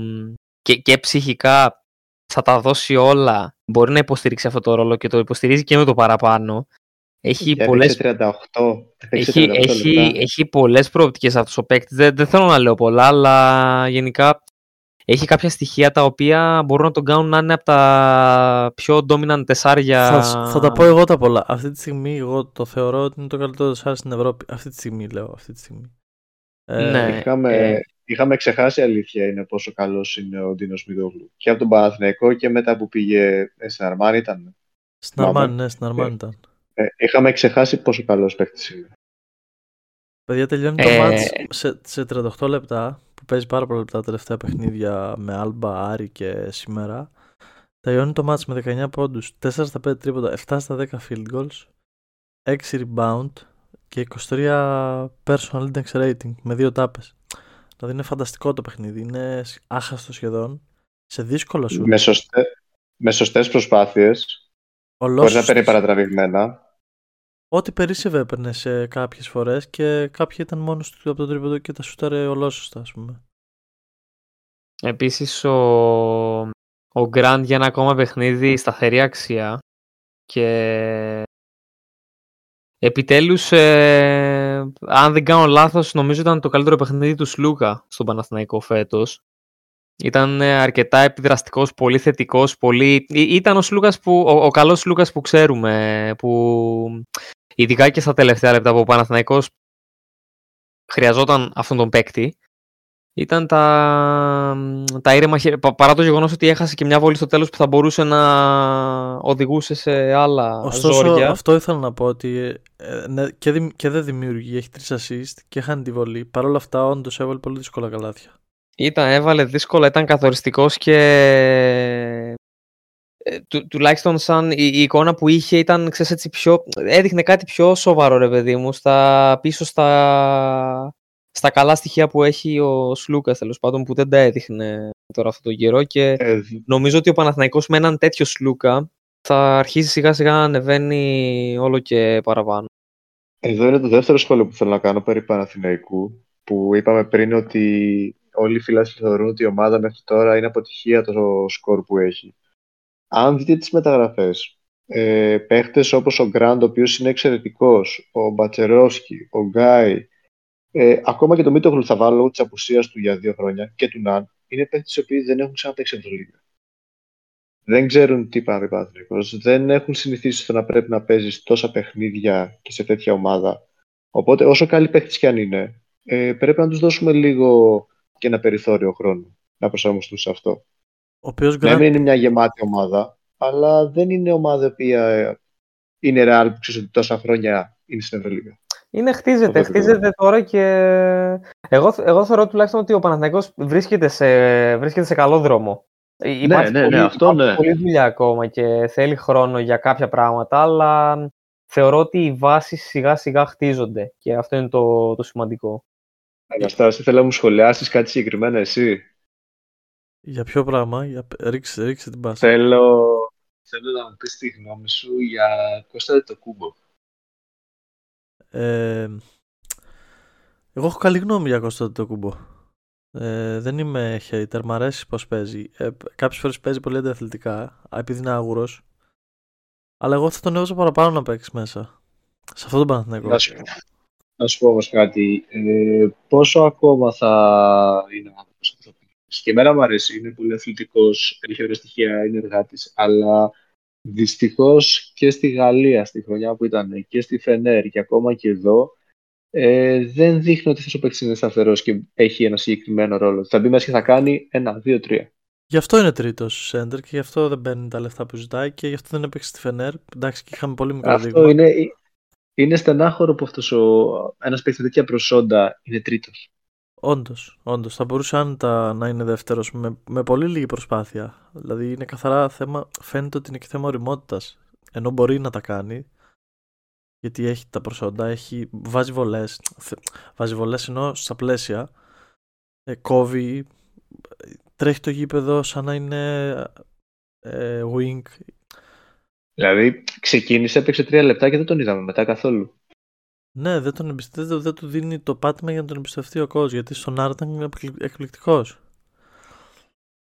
μ, και, και ψυχικά θα τα δώσει όλα μπορεί να υποστηρίξει αυτό το ρόλο και το υποστηρίζει και με το παραπάνω έχει Και πολλές έπαιξε 38. έπαιξε έχει, 38 έχει, λεπτά. έχει πολλές προοπτικές αυτός ο παίκτης. Δεν, δεν θέλω να λέω πολλά, αλλά γενικά έχει κάποια στοιχεία τα οποία μπορούν να τον κάνουν να είναι από τα πιο dominant τεσσάρια. θα, θα τα πω εγώ τα πολλά. Αυτή τη στιγμή εγώ το θεωρώ ότι είναι το καλύτερο τεσσάρι στην Ευρώπη. Αυτή τη στιγμή λέω. Αυτή τη στιγμή. Ε, Ναι. Είχαμε, ε. είχαμε ξεχάσει αλήθεια είναι πόσο καλός είναι ο Ντίνος Μιδόγλου. Και από τον Παναθηναϊκό και μετά που πήγε ε, στην Αρμάνη ήταν. Στην Αρμάνη, Μάμε. ναι, στην Αρμάνη ήταν. Ε, είχαμε ξεχάσει πόσο καλός παίκτης είναι. Παιδιά, τελειώνει το Ε, μάτς σε, σε 38 λεπτά, που παίζει πάρα πολλά λεπτά τα τελευταία παιχνίδια με Άλμπα, Άρη και σήμερα. Τελειώνει το μάτς με 19 πόντους, 4 στα 5 τρίποτα, 7 στα 10 field goals, 6 rebound και 23 personal index rating με 2 τάπες. Δηλαδή είναι φανταστικό το παιχνίδι, είναι άχαστο σχεδόν, σε δύσκολο σου. Με, σωστέ, με σωστές προσπάθειες, χωρίς να παίρνει παρατραβηγμένα. Ό,τι περίσσευε έπαιρνε σε κάποιες φορές και κάποιοι ήταν μόνος του από το τρίποντο και τα σούταρε ολόσωστα, ας πούμε. Επίσης ο, ο Γκραντ για ένα ακόμα παιχνίδι σταθερή αξία και επιτέλους ε, αν δεν κάνω λάθος νομίζω ήταν το καλύτερο παιχνίδι του Σλούκα στον Παναθηναϊκό φέτος. Ήταν ε, αρκετά επιδραστικός, πολύ θετικός, πολύ... Ή- Ήταν ο, Σλούκας που, ο, ο καλός Σλούκας που ξέρουμε, που ειδικά και στα τελευταία λεπτά που ο Παναθηναϊκός χρειαζόταν αυτόν τον παίκτη. Ήταν τα, τα ήρεμα χέρια, πα- παρά το γεγονός ότι έχασε και μια βόλη στο τέλος που θα μπορούσε να οδηγούσε σε άλλα Ωστόσο, ζόρια. αυτό ήθελα να πω ότι ε, ναι, και, δημ- και δεν δημιουργεί, έχει τρεις assist και χάνει τη βολή. Παρ' όλα αυτά, όντως έβαλε πολύ δύσκολα καλάθια. Ήταν, έβαλε δύσκολα, ήταν καθοριστικός και ε, του, τουλάχιστον σαν η, η, εικόνα που είχε ήταν, ξέρεις, έτσι πιο, έδειχνε κάτι πιο σοβαρό ρε παιδί μου, στα, πίσω στα, στα καλά στοιχεία που έχει ο Σλούκας τέλος πάντων που δεν τα έδειχνε τώρα αυτό το καιρό και Ε, νομίζω ότι ο Παναθηναϊκός με έναν τέτοιο Σλούκα θα αρχίσει σιγά σιγά να ανεβαίνει όλο και παραπάνω. Εδώ είναι το δεύτερο σχόλιο που θέλω να κάνω περί Παναθηναϊκού, που είπαμε πριν ότι όλοι οι φιλάθλοι θεωρούν ότι η ομάδα μέχρι τώρα είναι αποτυχία το σκορ που έχει. Αν δείτε τις μεταγραφές, ε, παίχτες όπως ο Γκραντ, ο οποίος είναι εξαιρετικός, ο Μπατσερόσκι, ο Γκάι, ε, ακόμα και το Μίτογλου θα βάλω λόγω της απουσίας του για δύο χρόνια και του Ναν, είναι παίχτες οι οποίοι δεν έχουν ξαναπαίξει Ευρωλίγα. Δεν ξέρουν τι πάει Παναθηναϊκός, δεν έχουν συνηθίσει στο να πρέπει να παίζεις τόσα παιχνίδια και σε τέτοια ομάδα. Οπότε, όσο καλοί παίχτες κι αν είναι, ε, πρέπει να τους δώσουμε λίγο και ένα περιθώριο χρόνου να προσαρμοστούν σε αυτό. Ο οποίος Ναι, Γκραντ μην είναι μια γεμάτη ομάδα, αλλά δεν είναι ομάδα η οποία ε, είναι real που ξέρεις ότι τόσα χρόνια είναι στην Ευρωλίγα. Είναι χτίζεται, Αυτό ακριβώς. χτίζεται τώρα και εγώ, εγώ θεωρώ τουλάχιστον ότι ο Παναθηναϊκός βρίσκεται σε, βρίσκεται σε καλό δρόμο. Ε, Υπάρχει ναι, ναι, πολλή, αυτό υπάρχει ναι. πολλή δουλειά ακόμα και θέλει χρόνο για κάποια πράγματα, αλλά θεωρώ ότι οι βάσεις σιγά σιγά χτίζονται και αυτό είναι το, το σημαντικό. Αναστάση, θέλω να μου σχολιάσεις κάτι συγκεκριμένα εσύ; Για ποιο πράγμα, για... ρίξε, ρίξε την πάσα. Θέλω, θέλω να μου πεις τη γνώμη σου για Κώστα το κούμπο. Ε, εγώ έχω καλή γνώμη για Κώστα το κουμπό. Ε, δεν είμαι hater, μ' αρέσει πώς παίζει. Ε, κάποιες φορές παίζει πολύ αντιαθλητικά, επειδή είναι άγουρος. Αλλά εγώ θα τον έβαζα παραπάνω να παίξει μέσα. Σε αυτόν τον Παναθηναϊκό. Να σου, να σου πω όμως κάτι. Ε, πόσο ακόμα θα είναι ο άνθρωπος αυτό που πεις. Και εμένα μου αρέσει, είναι πολύ αθλητικός, έχει ωραία στοιχεία, είναι εργάτης, αλλά δυστυχώς και στη Γαλλία, στη χρονιά που ήταν, και στη Φενέρ και ακόμα και εδώ, ε, δεν δείχνει ότι αυτός ο παίκτης είναι σταθερός και έχει ένα συγκεκριμένο ρόλο. Θα μπει μέσα και θα κάνει ένα, δύο, τρία. Γι' αυτό είναι τρίτος σέντερ και γι' αυτό δεν παίρνει τα λεφτά που ζητάει και γι' αυτό δεν έπαιξε στη Φενέρ. Εντάξει, και είχαμε πολύ μικρό Αυτό δείγμα. είναι, είναι στενάχωρο που αυτός ο, ένας παίκτης με τέτοια προσόντα είναι τρίτος. Όντως, όντως. Θα μπορούσε άνετα να είναι δεύτερος με, με πολύ λίγη προσπάθεια. Δηλαδή είναι καθαρά θέμα. Φαίνεται ότι είναι και θέμα οριμότητας. Ενώ μπορεί να τα κάνει. Γιατί έχει τα προσόντα, έχει, βάζει βολές. Βάζει βολές ενώ στα πλαίσια. Ε, κόβει. Τρέχει το γήπεδο σαν να είναι ε, wing. Δηλαδή, ξεκίνησε, έπαιξε τρία λεπτά και δεν τον είδαμε μετά καθόλου. Ναι, δεν, τον εμπιστε... δεν, δεν του δίνει το πάτημα για να τον εμπιστευτεί ο coach. Γιατί στον Άρα ήταν εκπληκτικός.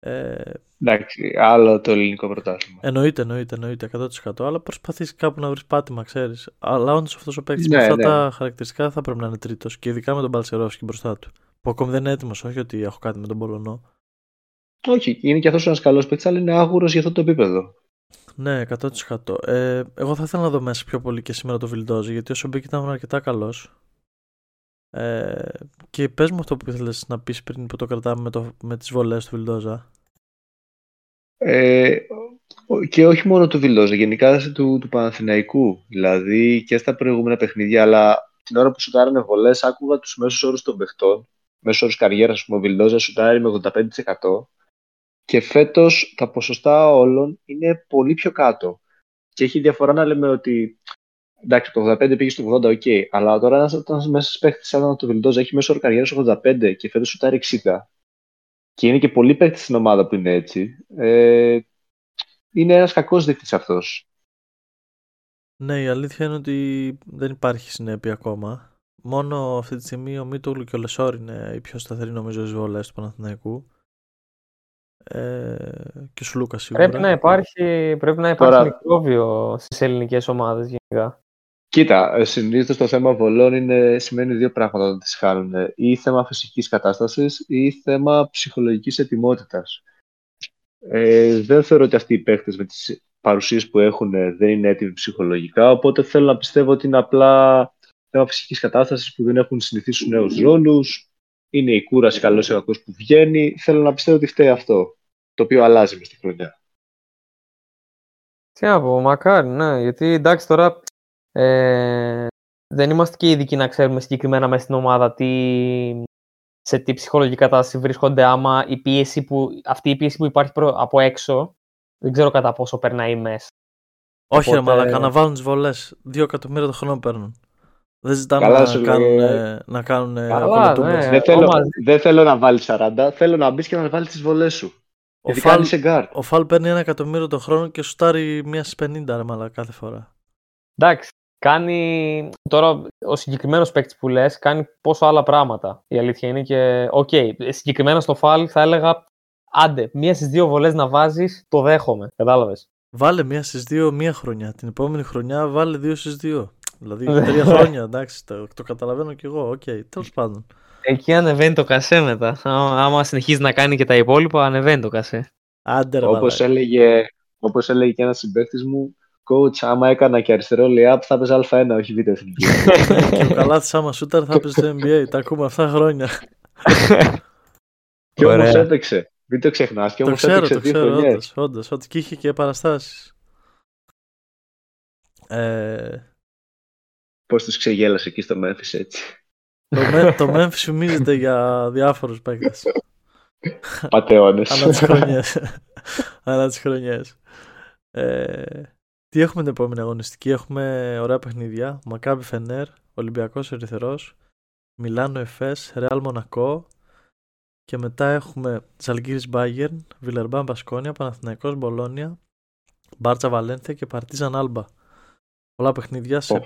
Ε, Εντάξει, άλλο το ελληνικό πρωτάθλημα. Εννοείται, εννοείται, εννοείται 100%. Αλλά προσπαθείς κάπου να βρεις πάτημα, ξέρεις. Αλλά όντως αυτός ο παίκτης Ναι, με αυτά ναι. τα χαρακτηριστικά θα πρέπει να είναι τρίτος. Και ειδικά με τον Παλσερόφσκι μπροστά του. Που ακόμη δεν είναι έτοιμος, όχι ότι έχω κάτι με τον Πολωνό. Όχι, είναι και αυτός ένας καλός παίκτης, αλλά είναι άγουρος για αυτό το επίπεδο. Ναι, 100%. Ε, εγώ θα ήθελα να δω μέσα πιο πολύ και σήμερα το Βιλντόζι, γιατί όσο μπήκε ήταν αρκετά καλός. Ε, και πες μου αυτό που ήθελες να πεις πριν που το κρατάμε με, το, με τις βολές του Βιλντόζα. Ε, και όχι μόνο του Βιλντόζα, γενικά του, του Παναθηναϊκού. Δηλαδή και στα προηγούμενα παιχνίδια, αλλά την ώρα που σουτάρανε βολές, άκουγα τους μέσους όρους των παιχτών. Μέσο όρο καριέρας, ας πούμε, ο Βιλντόζα σουτάρει με 85%. Και φέτος τα ποσοστά όλων είναι πολύ πιο κάτω. Και έχει διαφορά να λέμε ότι. Εντάξει, το 85 πήγε στο 80, οκ. αλλά τώρα ένας ένας μέσα παίχτης σαν το Βιλντόζα έχει μέσο όρο καριέρα 85 και φέτος σουτάρει 60. Και είναι και πολλοί παίχτες στην ομάδα που είναι έτσι. Ε, είναι ένας κακός δείκτης αυτός. Ναι, η αλήθεια είναι ότι δεν υπάρχει συνέπεια ακόμα. Μόνο αυτή τη στιγμή ο Μίτογλου και ο Λεσόρ είναι οι πιο σταθεροί νομίζω στις βολές του Παναθηναϊκού. Ε, και ο Σλούκα σίγουρα. Πρέπει να υπάρχει, πρέπει να υπάρχει Τώρα- μικρόβιο στις ελληνικές ομάδες γενικά. Κοίτα, συνήθως το θέμα βολών είναι, σημαίνει δύο πράγματα όταν τις χάνουν. Ή θέμα φυσικής κατάστασης ή θέμα ψυχολογικής ετοιμότητας. Ε, δεν θεωρώ ότι αυτοί οι παίχτε με τις παρουσίες που έχουν ε, δεν είναι έτοιμοι ψυχολογικά. Οπότε θέλω να πιστεύω ότι είναι απλά θέμα φυσικής κατάστασης που δεν έχουν συνηθίσει στου νέους ρόλους. Είναι η κούραση καλό ή κακός που βγαίνει. Θέλω να πιστεύω ότι φταίει αυτό. Το οποίο αλλάζει μες στη χρονιά. Τι να πω, μακάρι, ναι. Γιατί εντάξει τώρα ε, δεν είμαστε και ειδικοί να ξέρουμε συγκεκριμένα μέσα στην ομάδα τι, σε τι ψυχολογική κατάσταση βρίσκονται άμα η πίεση που, αυτή η πίεση που υπάρχει προ- από έξω Δεν ξέρω κατά πόσο περνάει μέσα. Όχι, ρε Οπότε- μαλάκα, να βάλουν τις βολές. Δύο εκατομμύρια το χρόνο παίρνουν. Δεν ζητάμε Καλά να, σου κάνουν, λέει. να κάνουν Καλά, κολοτούμπες. ναι. δεν, θέλω, όμως- δεν θέλω να βάλεις 40, θέλω να μπεις και να βάλεις τις βολές σου. Ο Γιατί Φαλ, κάνει σε γκάρ. ο Φαλ παίρνει ένα εκατομμύριο το χρόνο και σουτάρει μία στις 50 ρε μαλάκα κάθε φορά. Εντάξει, κάνει. Τώρα ο συγκεκριμένος παίκτης που λες κάνει πόσο άλλα πράγματα. Η αλήθεια είναι και. Οκ, συγκεκριμένα στο φάλ θα έλεγα. Άντε, μία στις δύο βολές να βάζεις, το δέχομαι. Κατάλαβες. Βάλε μία στις δύο μία χρονιά. Την επόμενη χρονιά βάλε δύο στις δύο. Δηλαδή <laughs> τρία χρόνια, εντάξει, το, το καταλαβαίνω κι εγώ. Οκ, τέλος πάντων. Εκεί ανεβαίνει το κασέ μετά. Άμα, άμα συνεχίζει να κάνει και τα υπόλοιπα, ανεβαίνει το κασέ. Άντε ρε Όπως μαλάκα. έλεγε, όπως έλεγε και ένας συμπαίκτης μου, coach, άμα έκανα και αριστερό layup θα έπαιζα Α1, όχι Β' εθνική. <laughs> και ο Καλάθης άμα σούταρ θα παίζει στο NBA. Τα ακούμε αυτά χρόνια. και όμως Ωραία. έπαιξε. Μην το ξεχνάς. Και το όμως ξέρω, έπαιξε το δύο ξέρω, χρονιές. όντως, όντως, ότι και είχε και παραστάσεις. Ε, Πώς του ξεγέλασε εκεί στο Memphis έτσι. το, Με- το Memphis φημίζεται για διάφορους παίκτες. Πατεώνες. Ανά τις χρονιές. Ανά τις χρονιές. Ε, τι έχουμε την επόμενη αγωνιστική; Έχουμε ωραία παιχνίδια. Μακάβι Φενέρ, Ολυμπιακός Ερυθρός, Μιλάνο Εφές, Ρεάλ Μονακό και μετά έχουμε Ζαλγκύρης Μπάγερν, Βιλερμπάν Μπασκόνια, Παναθηναϊκός Μπολόνια, Μπάρτσα Βαλένθια και Παρτίζαν Άλμπα. Πολλά παιχνίδια σε...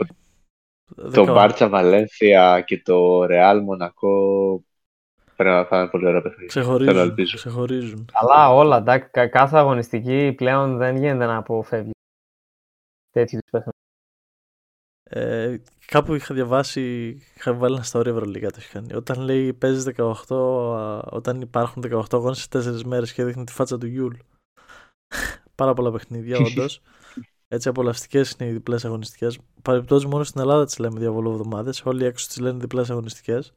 Το δεκα- Μπάρτσα Βαλένθια και το Ρεάλ Μονακό πρέπει να θα είναι πολύ ωραία παιχνίδια. Θέλω να Ξεχωρίζουν, ελπίζω. ξεχωρίζουν. Αλλά όλα, εντάξει, κα- κάθε αγωνιστική πλέον δεν γίνεται να αποφεύγει τέτοιου είδους παιχνίδια. Ε, κάπου είχα διαβάσει, είχα βάλει ένα story Ευρωλίγα το έχει κάνει. Όταν λέει παίζεις 18, α, όταν υπάρχουν 18 αγώνες σε 4 μέρες και δείχνει τη φάτσα του Γιούλ. <laughs> Πάρα πολλά παιχνίδια, όντως. <laughs> Έτσι απολαυστικές είναι οι διπλές αγωνιστικές. Παρεμπιπτόντως, μόνο στην Ελλάδα τις λέμε διαβολοβδομάδε. Όλοι έξω τις λένε διπλές αγωνιστικές.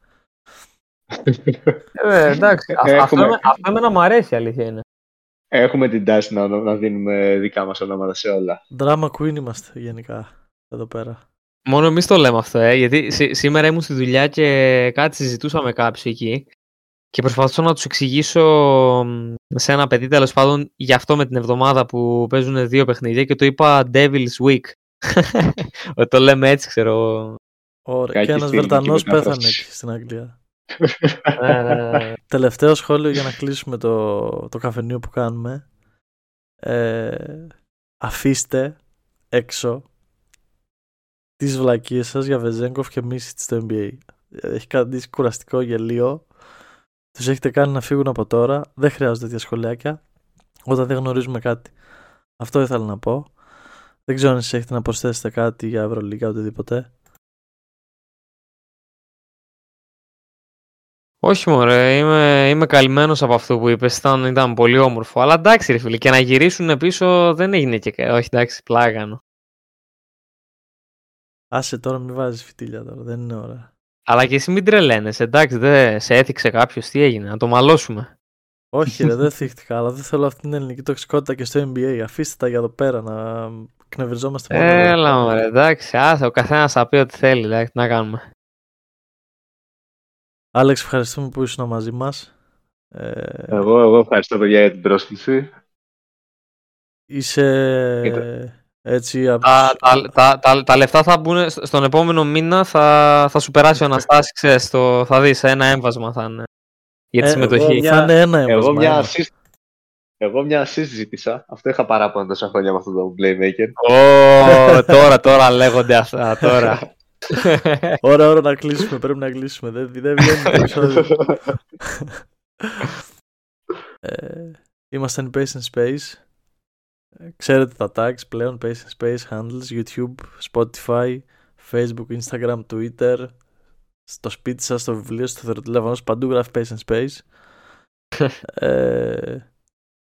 <laughs> Ε, εντάξει, αυ- αυτό, Έχουμε- εμέ- αυτό εμένα μου αρέσει η αλήθεια είναι. Έχουμε την τάση να, να δίνουμε δικά μας ονόματα σε όλα. Drama queen είμαστε γενικά εδώ πέρα. Μόνο εμείς το λέμε αυτό, ε, γιατί σή- σήμερα ήμουν στη δουλειά και κάτι συζητούσαμε κάποιου εκεί και προσπαθούσα να τους εξηγήσω μ, σε ένα παιδί τέλος πάντων γι' αυτό με την εβδομάδα που παίζουν δύο παιχνίδια και το είπα Devil's Week. <laughs> Ότι το λέμε έτσι, ξέρω. Ωραία. Κακή και ένας στη Βρετανός ελληνική πέθανε μετάφραση. εκεί στην Αγγλία. <laughs> ναι, ναι, ναι. Τελευταίο σχόλιο για να κλείσουμε το, το καφενείο που κάνουμε. Ε, αφήστε έξω τις βλακίες σας για Βεζέγκοφ και Μίσιτ στο NBA. Έχει κάνει κουραστικό γελίο. Τους έχετε κάνει να φύγουν από τώρα. Δεν χρειάζονται τέτοια σχολιάκια όταν δεν γνωρίζουμε κάτι. Αυτό ήθελα να πω. Δεν ξέρω αν εσείς έχετε να προσθέσετε κάτι για Ευρωλίγα οτιδήποτε. Όχι μωρέ, είμαι, είμαι καλυμμένος από αυτό που είπες, ήταν, ήταν πολύ όμορφο. Αλλά εντάξει ρε φίλε, και να γυρίσουν πίσω δεν έγινε και κα- Όχι εντάξει, πλάγανο. Άσε τώρα μην βάζεις φυτίλια τώρα, δεν είναι ώρα. Αλλά και εσύ μην τρελαίνεσαι, εντάξει, δεν σε έθιξε κάποιος, τι έγινε, να το μαλώσουμε. Όχι, ρε, δεν θύχτηκα, αλλά δεν θέλω αυτή την ελληνική τοξικότητα και στο NBA. Αφήστε τα για εδώ πέρα να κνευριζόμαστε μόνο. εδώ. Έλα μωρέ, εντάξει, άσε, ο καθένας θα πει ό,τι θέλει, εντάξει, τι να κάνουμε. Άλεξ, ευχαριστούμε που ήσουν μαζί μας. Ε, Εγώ, εγώ ευχαριστώ παιδιά για την πρόσκληση. είσαι έτσι από Τα, τους- τα, τα, τα, τα λεφτά θα μπουν σ- στον επόμενο μήνα, θα, θα σου περάσει ο Αναστάσης, ξέρεις, το, θα δεις, ένα έμβασμα θα είναι για τη Ε, συμμετοχή. εγώ μια- Θα είναι ένα έμβασμα. Εγώ μια ένα. assist, εγώ μια assist ζήτησα. Αυτό είχα παράπονα τόσα χρόνια με αυτό το playmaker. Ω, τώρα, τώρα λέγονται αυτά, τώρα. <laughs> Ώρα, ώρα να κλείσουμε. Πρέπει να κλείσουμε. Δεν, δεν βγαίνει το επεισόδιο. <laughs> ε, ήμασταν η Pace and Space. Ε, Ξέρετε τα tags πλέον. Pace and Space handles YouTube, Spotify, Facebook, Instagram, Twitter. Στο σπίτι σας, στο βιβλίο, στο θεροτηλέφωνο σας, παντού γράφει Pace and Space. <laughs> ε,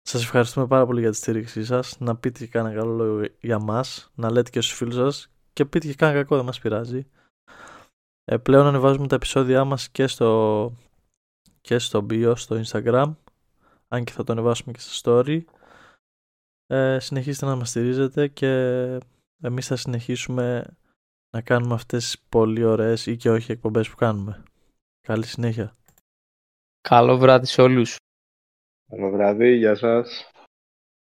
σας ευχαριστούμε πάρα πολύ για τη στήριξή σας. Να πείτε και κάνα καλό λόγο για μας. Να λέτε και στους φίλους σας. Και πείτε και κάνα κακό, δεν μας πειράζει. Ε, πλέον ανεβάζουμε τα επεισόδια μας και στο, και στο bio, στο Instagram. Αν και θα το ανεβάσουμε και στο story. Ε, συνεχίστε να μας στηρίζετε και εμείς θα συνεχίσουμε να κάνουμε αυτές τις πολύ ωραίες ή και όχι εκπομπές που κάνουμε. Καλή συνέχεια. Καλό βράδυ σε όλους. Καλό βράδυ, γεια σας.